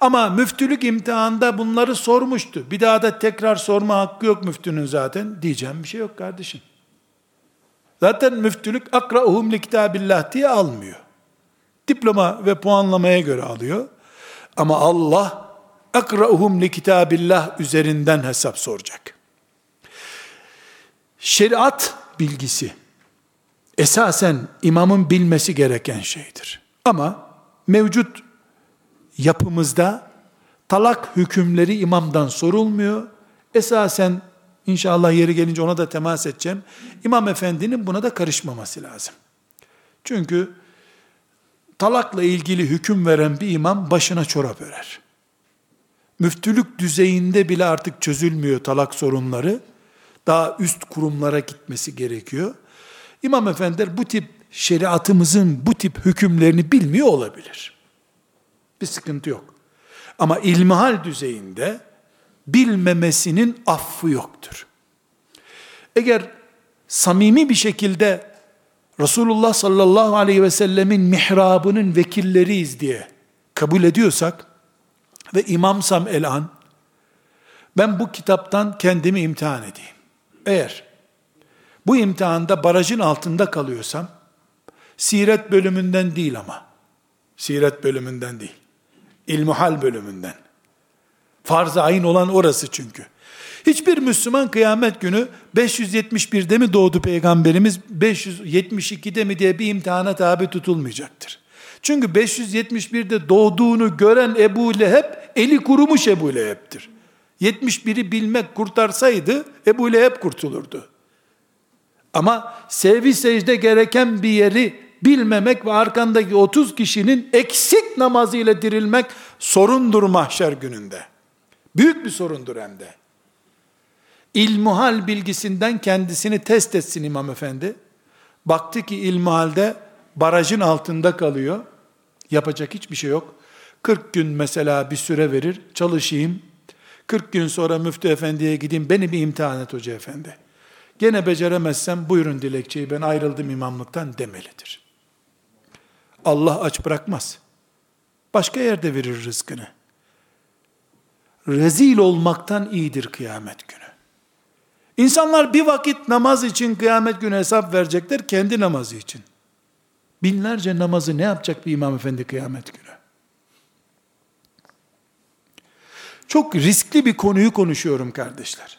Speaker 1: Ama müftülük imtihanında bunları sormuştu. Bir daha da tekrar sorma hakkı yok müftünün zaten. Diyeceğim bir şey yok kardeşim. Zaten müftülük akrauhum li kitabillah diye almıyor. Diploma ve puanlamaya göre alıyor. Ama Allah akrauhum li kitabillah üzerinden hesap soracak. Şeriat bilgisi esasen imamın bilmesi gereken şeydir. Ama mevcut yapımızda talak hükümleri imamdan sorulmuyor. Esasen inşallah yeri gelince ona da temas edeceğim. İmam efendinin buna da karışmaması lazım. Çünkü talakla ilgili hüküm veren bir imam başına çorap örer. Müftülük düzeyinde bile artık çözülmüyor talak sorunları. Daha üst kurumlara gitmesi gerekiyor. İmam efendiler bu tip şeriatımızın bu tip hükümlerini bilmiyor olabilir. Bir sıkıntı yok. Ama ilmihal düzeyinde bilmemesinin affı yoktur. Eğer samimi bir şekilde Resulullah sallallahu aleyhi ve sellemin mihrabının vekilleriyiz diye kabul ediyorsak ve imamsam el an, ben bu kitaptan kendimi imtihan edeyim. Eğer bu imtihanda barajın altında kalıyorsam, siret bölümünden değil ama, siret bölümünden değil, ilmuhal bölümünden. Farz-ı ayin olan orası çünkü. Hiçbir Müslüman kıyamet günü 571'de mi doğdu peygamberimiz, 572'de mi diye bir imtihana tabi tutulmayacaktır. Çünkü 571'de doğduğunu gören Ebu Leheb, eli kurumuş Ebu Leheb'tir. 71'i bilmek kurtarsaydı, Ebu Leheb kurtulurdu. Ama sevgi secde gereken bir yeri bilmemek ve arkandaki 30 kişinin eksik namazıyla dirilmek sorundur mahşer gününde. Büyük bir sorundur hem de. İlmuhal bilgisinden kendisini test etsin imam efendi. Baktı ki ilmuhalde barajın altında kalıyor. Yapacak hiçbir şey yok. 40 gün mesela bir süre verir, çalışayım. 40 gün sonra müftü efendiye gideyim, beni bir imtihan et hoca efendi. Gene beceremezsem buyurun dilekçeyi ben ayrıldım imamlıktan demelidir. Allah aç bırakmaz. Başka yerde verir rızkını. Rezil olmaktan iyidir kıyamet günü. İnsanlar bir vakit namaz için kıyamet günü hesap verecekler kendi namazı için. Binlerce namazı ne yapacak bir imam efendi kıyamet günü? Çok riskli bir konuyu konuşuyorum kardeşler.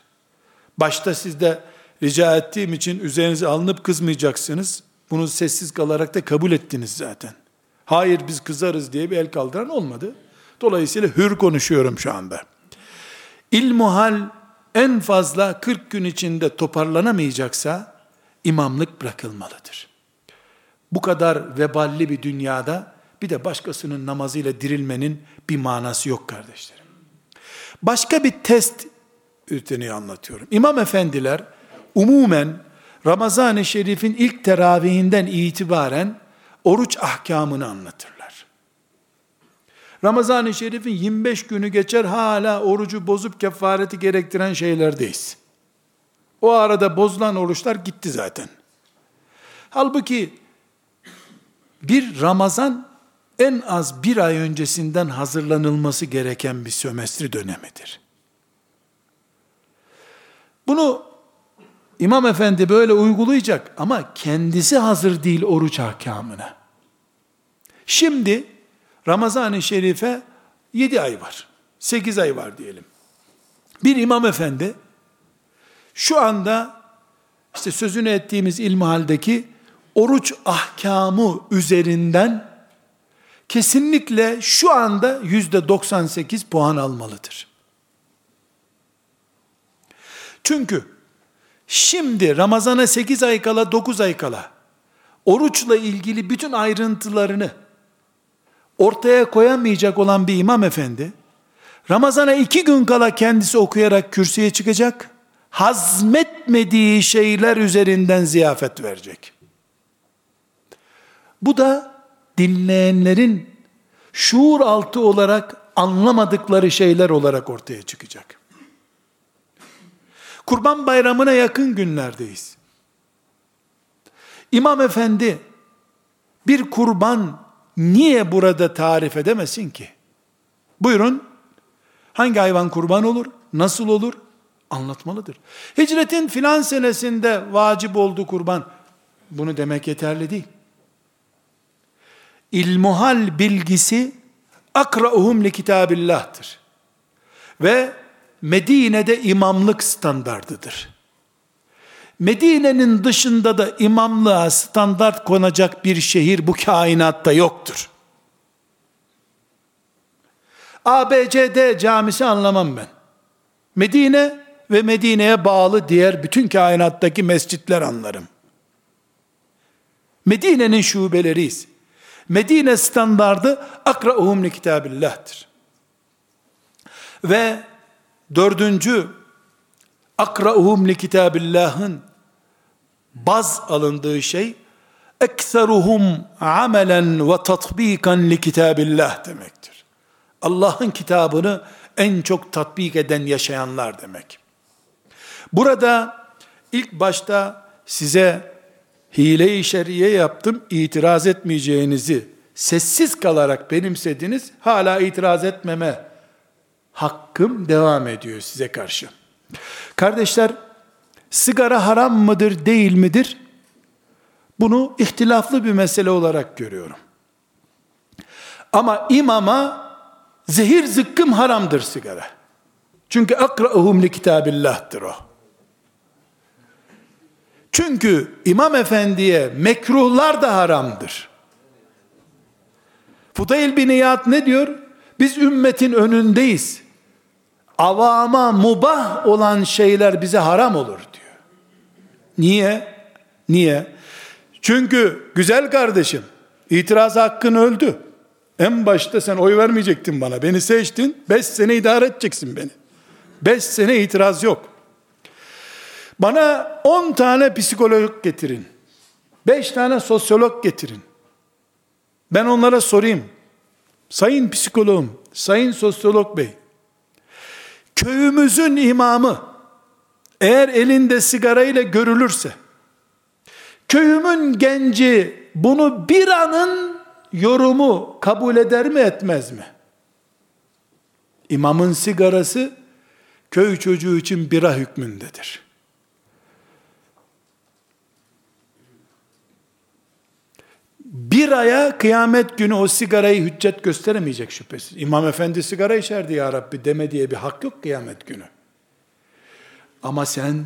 Speaker 1: Başta sizde rica ettiğim için üzerinize alınıp kızmayacaksınız. Bunu sessiz kalarak da kabul ettiniz zaten. Hayır biz kızarız diye bir el kaldıran olmadı. Dolayısıyla hür konuşuyorum şu anda. İlmuhal en fazla 40 gün içinde toparlanamayacaksa imamlık bırakılmalıdır. Bu kadar veballi bir dünyada bir de başkasının namazıyla dirilmenin bir manası yok kardeşlerim. Başka bir test ürteni anlatıyorum. İmam efendiler umumen Ramazan-ı Şerif'in ilk teravihinden itibaren oruç ahkamını anlatırlar. Ramazan-ı Şerif'in 25 günü geçer hala orucu bozup kefareti gerektiren şeylerdeyiz. O arada bozulan oruçlar gitti zaten. Halbuki bir Ramazan en az bir ay öncesinden hazırlanılması gereken bir sömestri dönemidir. Bunu İmam Efendi böyle uygulayacak ama kendisi hazır değil oruç ahkamına. Şimdi Ramazan-ı Şerif'e 7 ay var. 8 ay var diyelim. Bir imam efendi şu anda işte sözünü ettiğimiz ilmihaldeki oruç ahkamı üzerinden kesinlikle şu anda yüzde 98 puan almalıdır. Çünkü Şimdi Ramazan'a 8 ay kala 9 ay kala oruçla ilgili bütün ayrıntılarını ortaya koyamayacak olan bir imam efendi, Ramazana iki gün kala kendisi okuyarak kürsüye çıkacak, hazmetmediği şeyler üzerinden ziyafet verecek. Bu da dinleyenlerin şuur altı olarak anlamadıkları şeyler olarak ortaya çıkacak. Kurban bayramına yakın günlerdeyiz. İmam efendi bir kurban niye burada tarif edemesin ki? Buyurun, hangi hayvan kurban olur, nasıl olur? Anlatmalıdır. Hicretin filan senesinde vacip oldu kurban, bunu demek yeterli değil. İlmuhal bilgisi, akra'uhum li kitabillah'tır. Ve Medine'de imamlık standardıdır. Medine'nin dışında da imamlığa standart konacak bir şehir bu kainatta yoktur. ABCD camisi anlamam ben. Medine ve Medine'ye bağlı diğer bütün kainattaki mescitler anlarım. Medine'nin şubeleriyiz. Medine standardı akra'uhum li kitabillah'tır. Ve dördüncü akra'uhum li kitabillah'ın baz alındığı şey ekseruhum amelen ve tatbikan li kitabillah demektir. Allah'ın kitabını en çok tatbik eden yaşayanlar demek. Burada ilk başta size hile-i şer'iye yaptım, itiraz etmeyeceğinizi sessiz kalarak benimsediniz, hala itiraz etmeme hakkım devam ediyor size karşı. Kardeşler, sigara haram mıdır, değil midir? Bunu ihtilaflı bir mesele olarak görüyorum. Ama imama zehir zıkkım haramdır sigara. Çünkü akra'uhum li kitabillah'tır o. Çünkü imam efendiye mekruhlar da haramdır. Fudayl bin İyad ne diyor? Biz ümmetin önündeyiz. Avama mubah olan şeyler bize haram olur diyor. Niye? Niye? Çünkü güzel kardeşim, itiraz hakkın öldü. En başta sen oy vermeyecektin bana. Beni seçtin. Beş sene idare edeceksin beni. Beş sene itiraz yok. Bana on tane psikolog getirin. Beş tane sosyolog getirin. Ben onlara sorayım. Sayın psikoloğum, sayın sosyolog bey. Köyümüzün imamı eğer elinde sigarayla görülürse köyümün genci bunu bir anın yorumu kabul eder mi etmez mi? İmamın sigarası köy çocuğu için bira hükmündedir. Bir aya kıyamet günü o sigarayı hüccet gösteremeyecek şüphesiz. İmam efendi sigara içerdi ya Rabbi deme diye bir hak yok kıyamet günü. Ama sen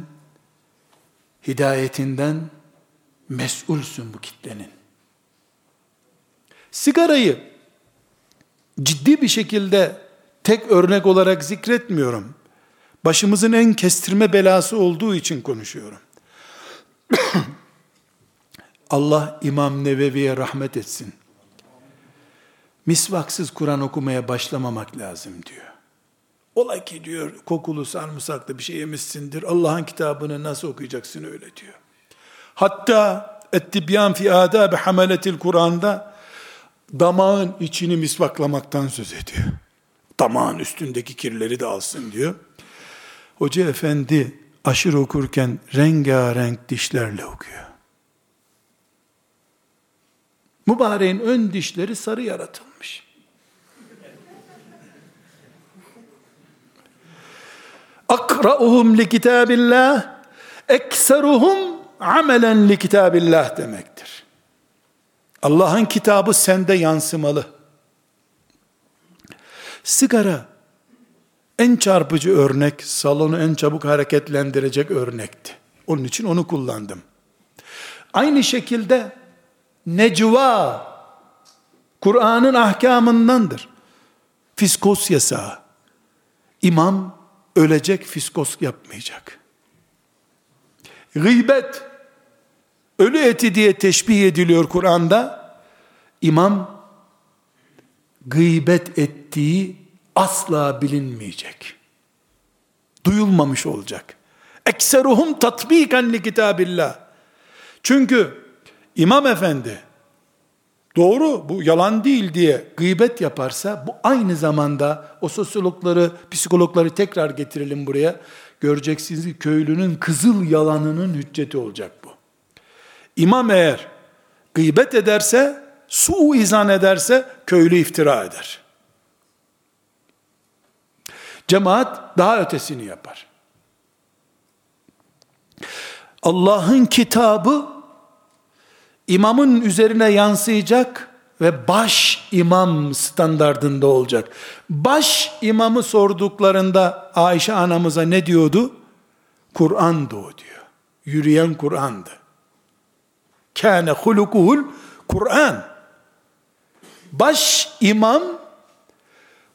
Speaker 1: hidayetinden mesulsün bu kitlenin. Sigarayı ciddi bir şekilde tek örnek olarak zikretmiyorum. Başımızın en kestirme belası olduğu için konuşuyorum. [clears throat] Allah İmam Nevevi'ye rahmet etsin. Misvaksız Kur'an okumaya başlamamak lazım diyor. Ola ki diyor kokulu sarımsaklı bir şey yemişsindir. Allah'ın kitabını nasıl okuyacaksın öyle diyor. Hatta Ettibyan fi adab hamaletil Kur'an'da damağın içini misvaklamaktan söz ediyor. Damağın üstündeki kirleri de alsın diyor. Hoca efendi aşırı okurken rengarenk dişlerle okuyor. Mübareğin ön dişleri sarı yaratılmış. Akra'uhum li kitabillah ekseruhum amelen li kitabillah demektir. Allah'ın kitabı sende yansımalı. Sigara en çarpıcı örnek, salonu en çabuk hareketlendirecek örnekti. Onun için onu kullandım. Aynı şekilde necva Kur'an'ın ahkamındandır. Fiskos yasağı. İmam ölecek fiskos yapmayacak. Gıybet ölü eti diye teşbih ediliyor Kur'an'da. İmam gıybet ettiği asla bilinmeyecek. Duyulmamış olacak. Ekseruhum tatbikan li kitabillah. Çünkü İmam Efendi doğru bu yalan değil diye gıybet yaparsa bu aynı zamanda o sosyologları, psikologları tekrar getirelim buraya. Göreceksiniz ki köylünün kızıl yalanının hücceti olacak bu. İmam eğer gıybet ederse, su izan ederse köylü iftira eder. Cemaat daha ötesini yapar. Allah'ın kitabı imamın üzerine yansıyacak ve baş imam standardında olacak. Baş imamı sorduklarında Ayşe anamıza ne diyordu? Kur'an'dı o diyor. Yürüyen Kur'an'dı. Kâne hulukuhul Kur'an. Baş imam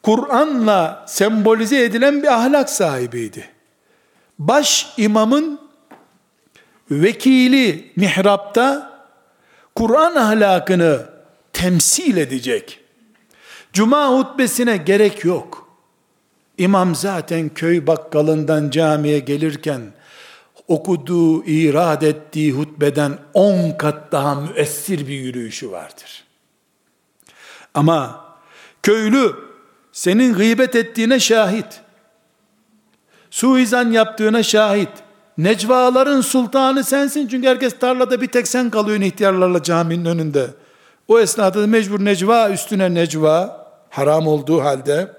Speaker 1: Kur'an'la sembolize edilen bir ahlak sahibiydi. Baş imamın vekili mihrapta Kur'an ahlakını temsil edecek. Cuma hutbesine gerek yok. İmam zaten köy bakkalından camiye gelirken okuduğu, irad ettiği hutbeden on kat daha müessir bir yürüyüşü vardır. Ama köylü senin gıybet ettiğine şahit, suizan yaptığına şahit, necvaların sultanı sensin çünkü herkes tarlada bir tek sen kalıyorsun ihtiyarlarla caminin önünde. O esnada da mecbur necva üstüne necva, haram olduğu halde,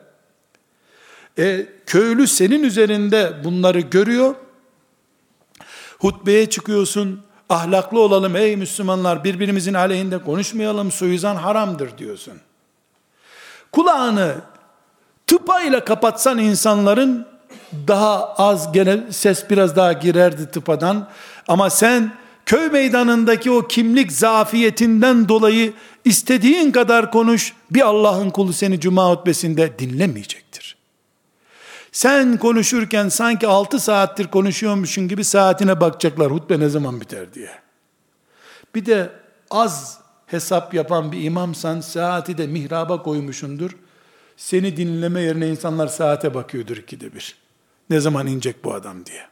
Speaker 1: e, köylü senin üzerinde bunları görüyor, hutbeye çıkıyorsun, ahlaklı olalım ey Müslümanlar, birbirimizin aleyhinde konuşmayalım, suizan haramdır diyorsun. Kulağını tıpayla kapatsan insanların daha az gene ses biraz daha girerdi tıpadan ama sen köy meydanındaki o kimlik zafiyetinden dolayı istediğin kadar konuş bir Allah'ın kulu seni cuma hutbesinde dinlemeyecektir. Sen konuşurken sanki 6 saattir konuşuyormuşsun gibi saatine bakacaklar hutbe ne zaman biter diye. Bir de az hesap yapan bir imamsan saati de mihraba koymuşundur. Seni dinleme yerine insanlar saate bakıyordur ikide bir. Ne zaman inecek bu adam diye.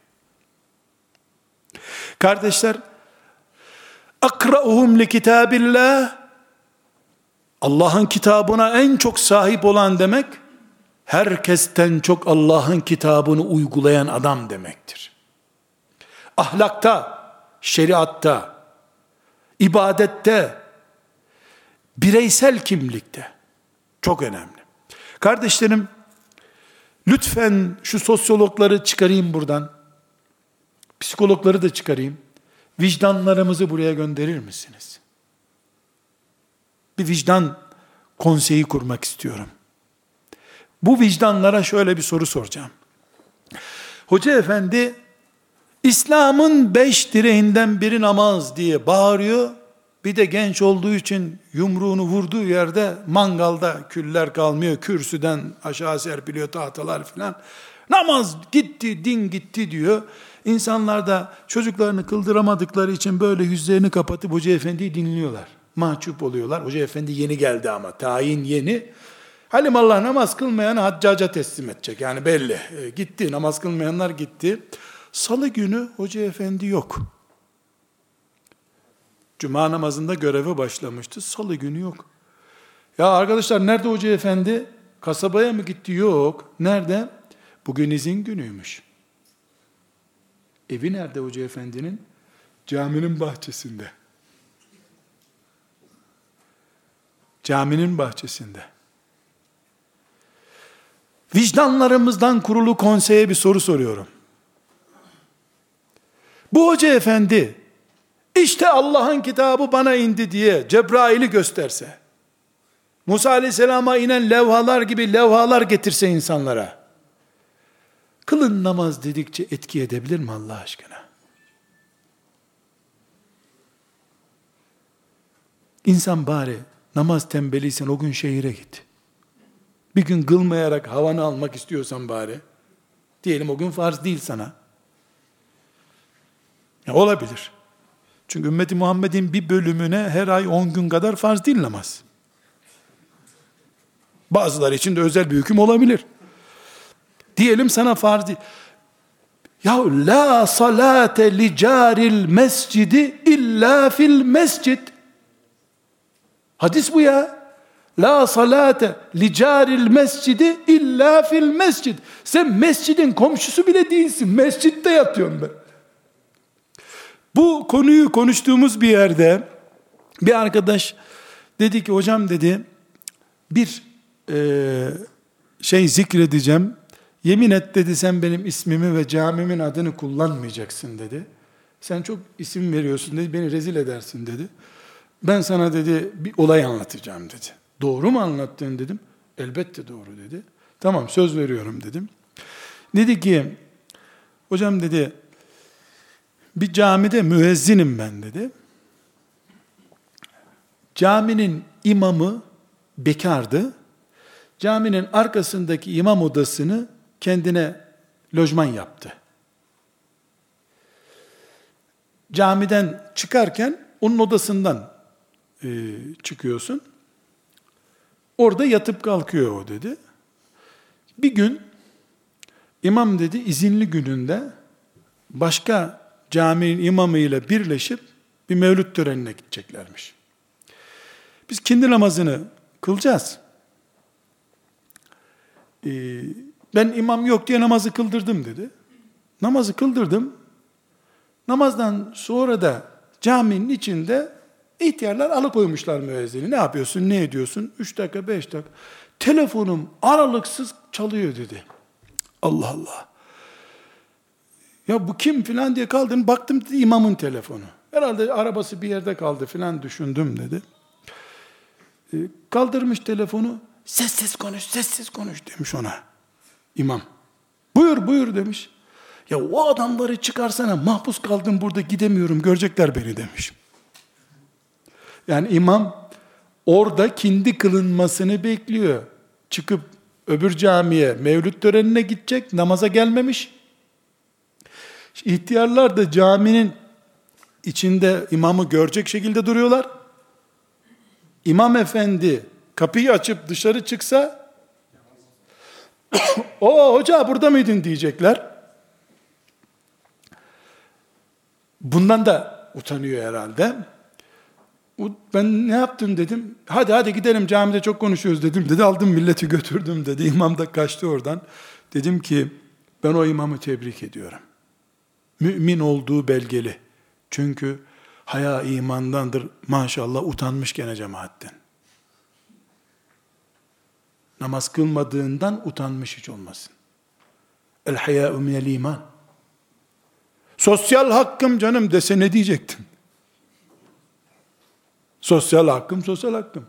Speaker 1: Kardeşler, akra'uhum li kitabillah Allah'ın kitabına en çok sahip olan demek herkesten çok Allah'ın kitabını uygulayan adam demektir. Ahlakta, şeriatta, ibadette, bireysel kimlikte çok önemli. Kardeşlerim, lütfen şu sosyologları çıkarayım buradan. Psikologları da çıkarayım. Vicdanlarımızı buraya gönderir misiniz? Bir vicdan konseyi kurmak istiyorum. Bu vicdanlara şöyle bir soru soracağım. Hoca efendi İslam'ın beş direğinden biri namaz diye bağırıyor. Bir de genç olduğu için yumruğunu vurduğu yerde mangalda küller kalmıyor. Kürsüden aşağı serpiliyor tahtalar filan. Namaz gitti, din gitti diyor. İnsanlar da çocuklarını kıldıramadıkları için böyle yüzlerini kapatıp Hoca Efendi'yi dinliyorlar. Mahcup oluyorlar. Hoca Efendi yeni geldi ama tayin yeni. Halim Allah namaz kılmayanı haccaca teslim edecek. Yani belli. E, gitti. Namaz kılmayanlar gitti. Salı günü Hoca Efendi yok. Cuma namazında göreve başlamıştı. Salı günü yok. Ya arkadaşlar nerede Hoca Efendi? Kasabaya mı gitti? Yok. Nerede? Bugün izin günüymüş. Evi nerede Hoca Efendi'nin? Caminin bahçesinde. Caminin bahçesinde. Vicdanlarımızdan kurulu konseye bir soru soruyorum. Bu hoca efendi işte Allah'ın kitabı bana indi diye Cebrail'i gösterse, Musa aleyhisselama inen levhalar gibi levhalar getirse insanlara, kılın namaz dedikçe etki edebilir mi Allah aşkına? İnsan bari namaz tembeliysen o gün şehire git. Bir gün kılmayarak havanı almak istiyorsan bari, diyelim o gün farz değil sana. Ya olabilir. Çünkü ümmeti Muhammed'in bir bölümüne her ay 10 gün kadar farz değil namaz. Bazıları için de özel bir hüküm olabilir. Diyelim sana farz değil. Ya la salate li caril mescidi illa fil mescid. Hadis bu ya. La salate li caril mescidi illa fil mescid. Sen mescidin komşusu bile değilsin. Mescitte yatıyorsun ben. Bu konuyu konuştuğumuz bir yerde bir arkadaş dedi ki hocam dedi bir e, şey zikredeceğim. Yemin et dedi sen benim ismimi ve camimin adını kullanmayacaksın dedi. Sen çok isim veriyorsun dedi beni rezil edersin dedi. Ben sana dedi bir olay anlatacağım dedi. Doğru mu anlattın dedim. Elbette doğru dedi. Tamam söz veriyorum dedim. Dedi ki hocam dedi bir camide müezzinim ben dedi. Caminin imamı bekardı. Caminin arkasındaki imam odasını kendine lojman yaptı. Camiden çıkarken onun odasından e, çıkıyorsun. Orada yatıp kalkıyor o dedi. Bir gün imam dedi izinli gününde başka caminin imamıyla birleşip bir mevlüt törenine gideceklermiş. Biz kendi namazını kılacağız. Ee, ben imam yok diye namazı kıldırdım dedi. Namazı kıldırdım. Namazdan sonra da caminin içinde ihtiyarlar alıkoymuşlar müezzini. Ne yapıyorsun, ne ediyorsun? Üç dakika, beş dakika. Telefonum aralıksız çalıyor dedi. Allah Allah. Ya bu kim filan diye kaldım. Baktım dedi, imamın telefonu. Herhalde arabası bir yerde kaldı filan düşündüm dedi. Ee, kaldırmış telefonu. Sessiz konuş, sessiz konuş demiş ona. İmam. Buyur buyur demiş. Ya o adamları çıkarsana mahpus kaldım burada gidemiyorum görecekler beni demiş. Yani imam orada kendi kılınmasını bekliyor. Çıkıp öbür camiye mevlüt törenine gidecek namaza gelmemiş. İhtiyarlar da caminin içinde imamı görecek şekilde duruyorlar. İmam efendi kapıyı açıp dışarı çıksa [coughs] o hoca burada mıydın diyecekler. Bundan da utanıyor herhalde. Ben ne yaptım dedim. Hadi hadi gidelim camide çok konuşuyoruz dedim. Dedi aldım milleti götürdüm dedi. İmam da kaçtı oradan. Dedim ki ben o imamı tebrik ediyorum. Mümin olduğu belgeli. Çünkü haya imandandır. Maşallah utanmış gene cemaatten. Namaz kılmadığından utanmış hiç olmasın. El hayâ'u minel iman. Sosyal hakkım canım dese ne diyecektin? Sosyal hakkım, sosyal hakkım.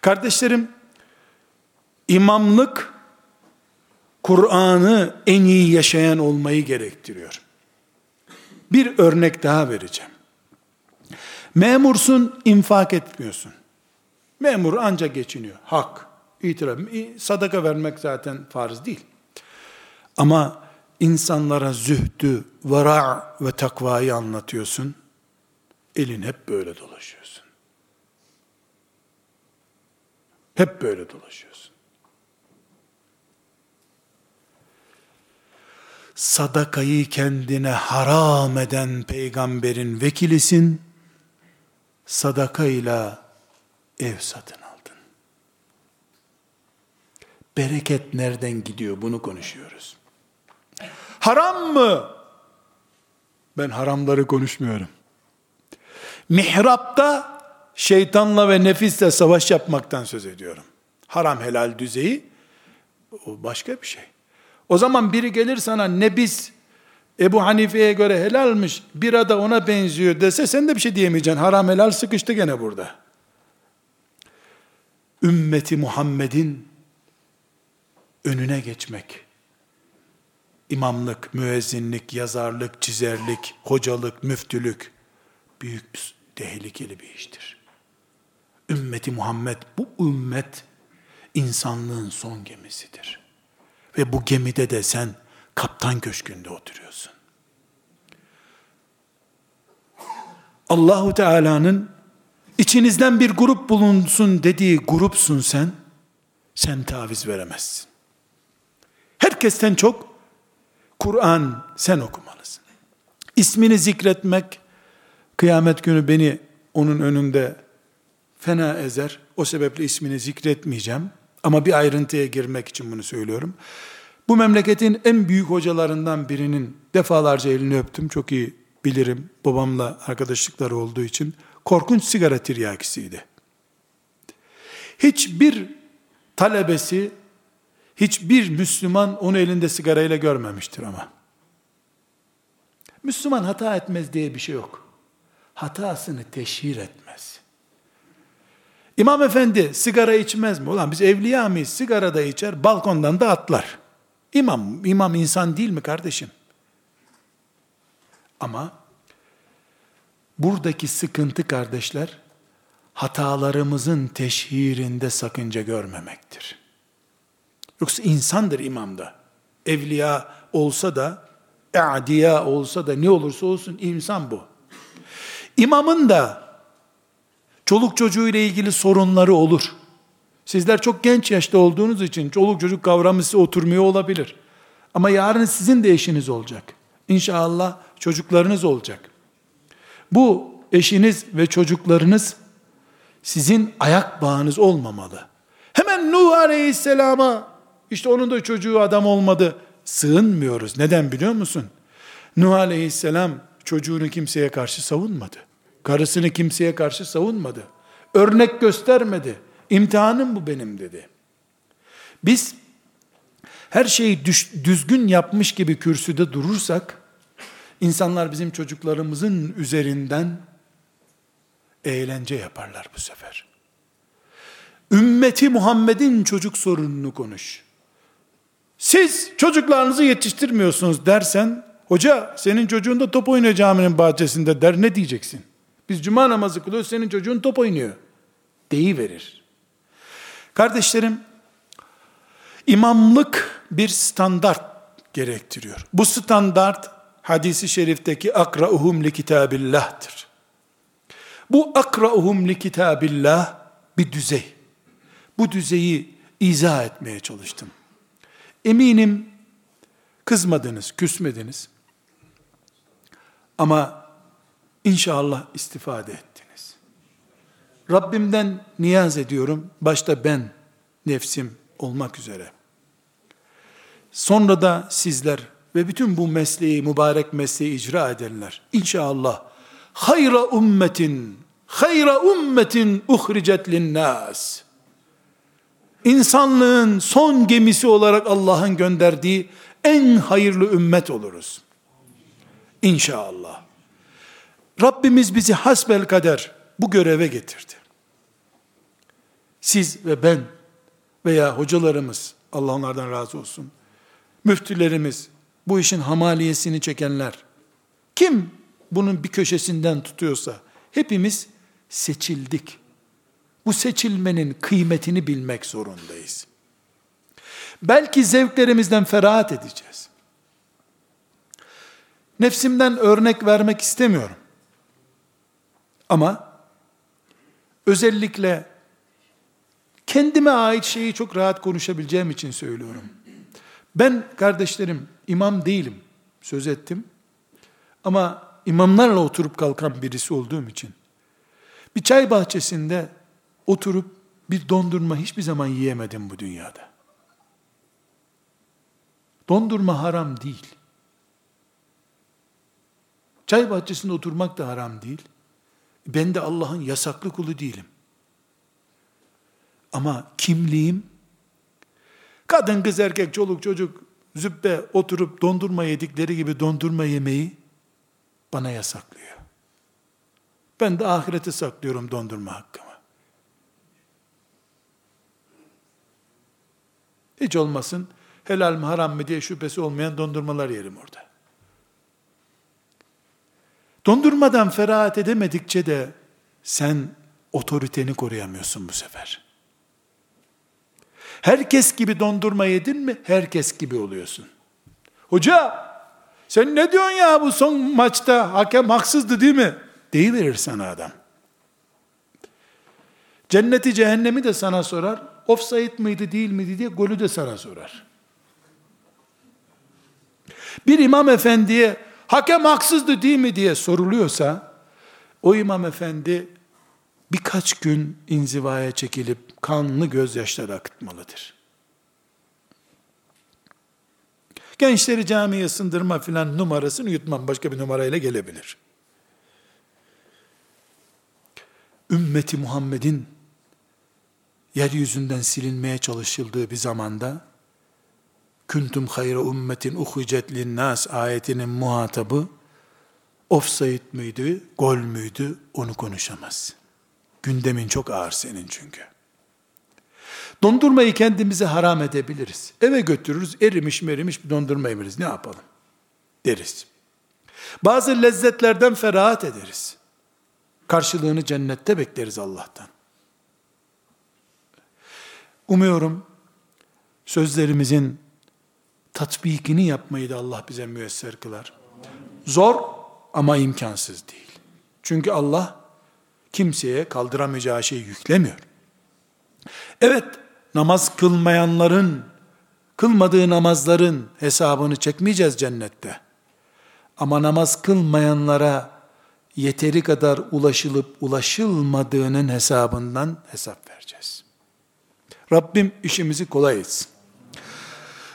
Speaker 1: Kardeşlerim, imamlık, Kur'an'ı en iyi yaşayan olmayı gerektiriyor. Bir örnek daha vereceğim. Memursun, infak etmiyorsun. Memur ancak geçiniyor. Hak, itiraf, sadaka vermek zaten farz değil. Ama insanlara zühdü, vara ve takvayı anlatıyorsun. Elin hep böyle dolaşıyorsun. Hep böyle dolaşıyorsun. Sadakayı kendine haram eden peygamberin vekilisin. Sadakayla ev satın aldın. Bereket nereden gidiyor bunu konuşuyoruz. Haram mı? Ben haramları konuşmuyorum. Mihrapta şeytanla ve nefisle savaş yapmaktan söz ediyorum. Haram helal düzeyi o başka bir şey. O zaman biri gelir sana ne biz Ebu Hanife'ye göre helalmiş, bira da ona benziyor dese sen de bir şey diyemeyeceksin. Haram helal sıkıştı gene burada. Ümmeti Muhammed'in önüne geçmek, imamlık, müezzinlik, yazarlık, çizerlik, hocalık, müftülük büyük bir tehlikeli bir iştir. Ümmeti Muhammed bu ümmet insanlığın son gemisidir. Ve bu gemide de sen kaptan köşkünde oturuyorsun. Allahu Teala'nın içinizden bir grup bulunsun dediği grupsun sen, sen taviz veremezsin. Herkesten çok Kur'an sen okumalısın. İsmini zikretmek, kıyamet günü beni onun önünde fena ezer. O sebeple ismini zikretmeyeceğim. Ama bir ayrıntıya girmek için bunu söylüyorum. Bu memleketin en büyük hocalarından birinin defalarca elini öptüm. Çok iyi bilirim. Babamla arkadaşlıkları olduğu için. Korkunç sigara tiryakisiydi. Hiçbir talebesi, hiçbir Müslüman onu elinde sigarayla görmemiştir ama. Müslüman hata etmez diye bir şey yok. Hatasını teşhir etmez. İmam efendi sigara içmez mi? Ulan biz evliya mıyız? Sigara da içer, balkondan da atlar. İmam, imam insan değil mi kardeşim? Ama buradaki sıkıntı kardeşler, hatalarımızın teşhirinde sakınca görmemektir. Yoksa insandır imamda. Evliya olsa da, e'diya olsa da ne olursa olsun insan bu. İmamın da çoluk çocuğu ile ilgili sorunları olur. Sizler çok genç yaşta olduğunuz için çoluk çocuk kavramı size oturmuyor olabilir. Ama yarın sizin de eşiniz olacak. İnşallah çocuklarınız olacak. Bu eşiniz ve çocuklarınız sizin ayak bağınız olmamalı. Hemen Nuh Aleyhisselam'a işte onun da çocuğu adam olmadı sığınmıyoruz. Neden biliyor musun? Nuh Aleyhisselam çocuğunu kimseye karşı savunmadı. Karısını kimseye karşı savunmadı. Örnek göstermedi. İmtihanım bu benim dedi. Biz her şeyi düş, düzgün yapmış gibi kürsüde durursak, insanlar bizim çocuklarımızın üzerinden eğlence yaparlar bu sefer. Ümmeti Muhammed'in çocuk sorununu konuş. Siz çocuklarınızı yetiştirmiyorsunuz dersen, hoca senin çocuğun da top oynuyor caminin bahçesinde der ne diyeceksin? Biz cuma namazı kılıyoruz senin çocuğun top oynuyor. Deyi verir. Kardeşlerim, imamlık bir standart gerektiriyor. Bu standart hadisi şerifteki akrauhum li kitabillah'tır. Bu akrauhum li kitabillah bir düzey. Bu düzeyi izah etmeye çalıştım. Eminim kızmadınız, küsmediniz. Ama inşallah istifade ettiniz. Rabbimden niyaz ediyorum. Başta ben, nefsim olmak üzere. Sonra da sizler ve bütün bu mesleği, mübarek mesleği icra edenler. İnşallah hayra ummetin, hayra ummetin uhricet linnas insanlığın son gemisi olarak Allah'ın gönderdiği en hayırlı ümmet oluruz. İnşallah. Rabbimiz bizi hasbel kader bu göreve getirdi. Siz ve ben veya hocalarımız, Allah onlardan razı olsun, müftülerimiz, bu işin hamaliyesini çekenler, kim bunun bir köşesinden tutuyorsa, hepimiz seçildik bu seçilmenin kıymetini bilmek zorundayız. Belki zevklerimizden ferahat edeceğiz. Nefsimden örnek vermek istemiyorum. Ama özellikle kendime ait şeyi çok rahat konuşabileceğim için söylüyorum. Ben kardeşlerim imam değilim. Söz ettim. Ama imamlarla oturup kalkan birisi olduğum için bir çay bahçesinde oturup bir dondurma hiçbir zaman yiyemedim bu dünyada. Dondurma haram değil. Çay bahçesinde oturmak da haram değil. Ben de Allah'ın yasaklı kulu değilim. Ama kimliğim, kadın kız erkek çoluk çocuk zübbe oturup dondurma yedikleri gibi dondurma yemeyi bana yasaklıyor. Ben de ahirete saklıyorum dondurma hakkımı. Hiç olmasın helal mi haram mı diye şüphesi olmayan dondurmalar yerim orada. Dondurmadan ferahat edemedikçe de sen otoriteni koruyamıyorsun bu sefer. Herkes gibi dondurma yedin mi herkes gibi oluyorsun. Hoca sen ne diyorsun ya bu son maçta hakem haksızdı değil mi? Deyiverir sana adam. Cenneti cehennemi de sana sorar. Offside mıydı değil miydi diye golü de sana sorar. Bir imam efendiye hakem haksızdı değil mi diye soruluyorsa o imam efendi birkaç gün inzivaya çekilip kanlı gözyaşları akıtmalıdır. Gençleri camiye sındırma filan numarasını yutmam. Başka bir numarayla gelebilir. Ümmeti Muhammed'in yeryüzünden silinmeye çalışıldığı bir zamanda Kuntum hayra ummetin uhricet linnas ayetinin muhatabı offside müydü, gol müydü onu konuşamaz. Gündemin çok ağır senin çünkü. Dondurmayı kendimize haram edebiliriz. Eve götürürüz, erimiş merimiş bir dondurma yemeriz. Ne yapalım? Deriz. Bazı lezzetlerden ferahat ederiz. Karşılığını cennette bekleriz Allah'tan. Umuyorum sözlerimizin tatbikini yapmayı da Allah bize müyesser kılar. Zor ama imkansız değil. Çünkü Allah kimseye kaldıramayacağı şeyi yüklemiyor. Evet, namaz kılmayanların, kılmadığı namazların hesabını çekmeyeceğiz cennette. Ama namaz kılmayanlara yeteri kadar ulaşılıp ulaşılmadığının hesabından hesap vereceğiz. Rabbim işimizi kolay etsin.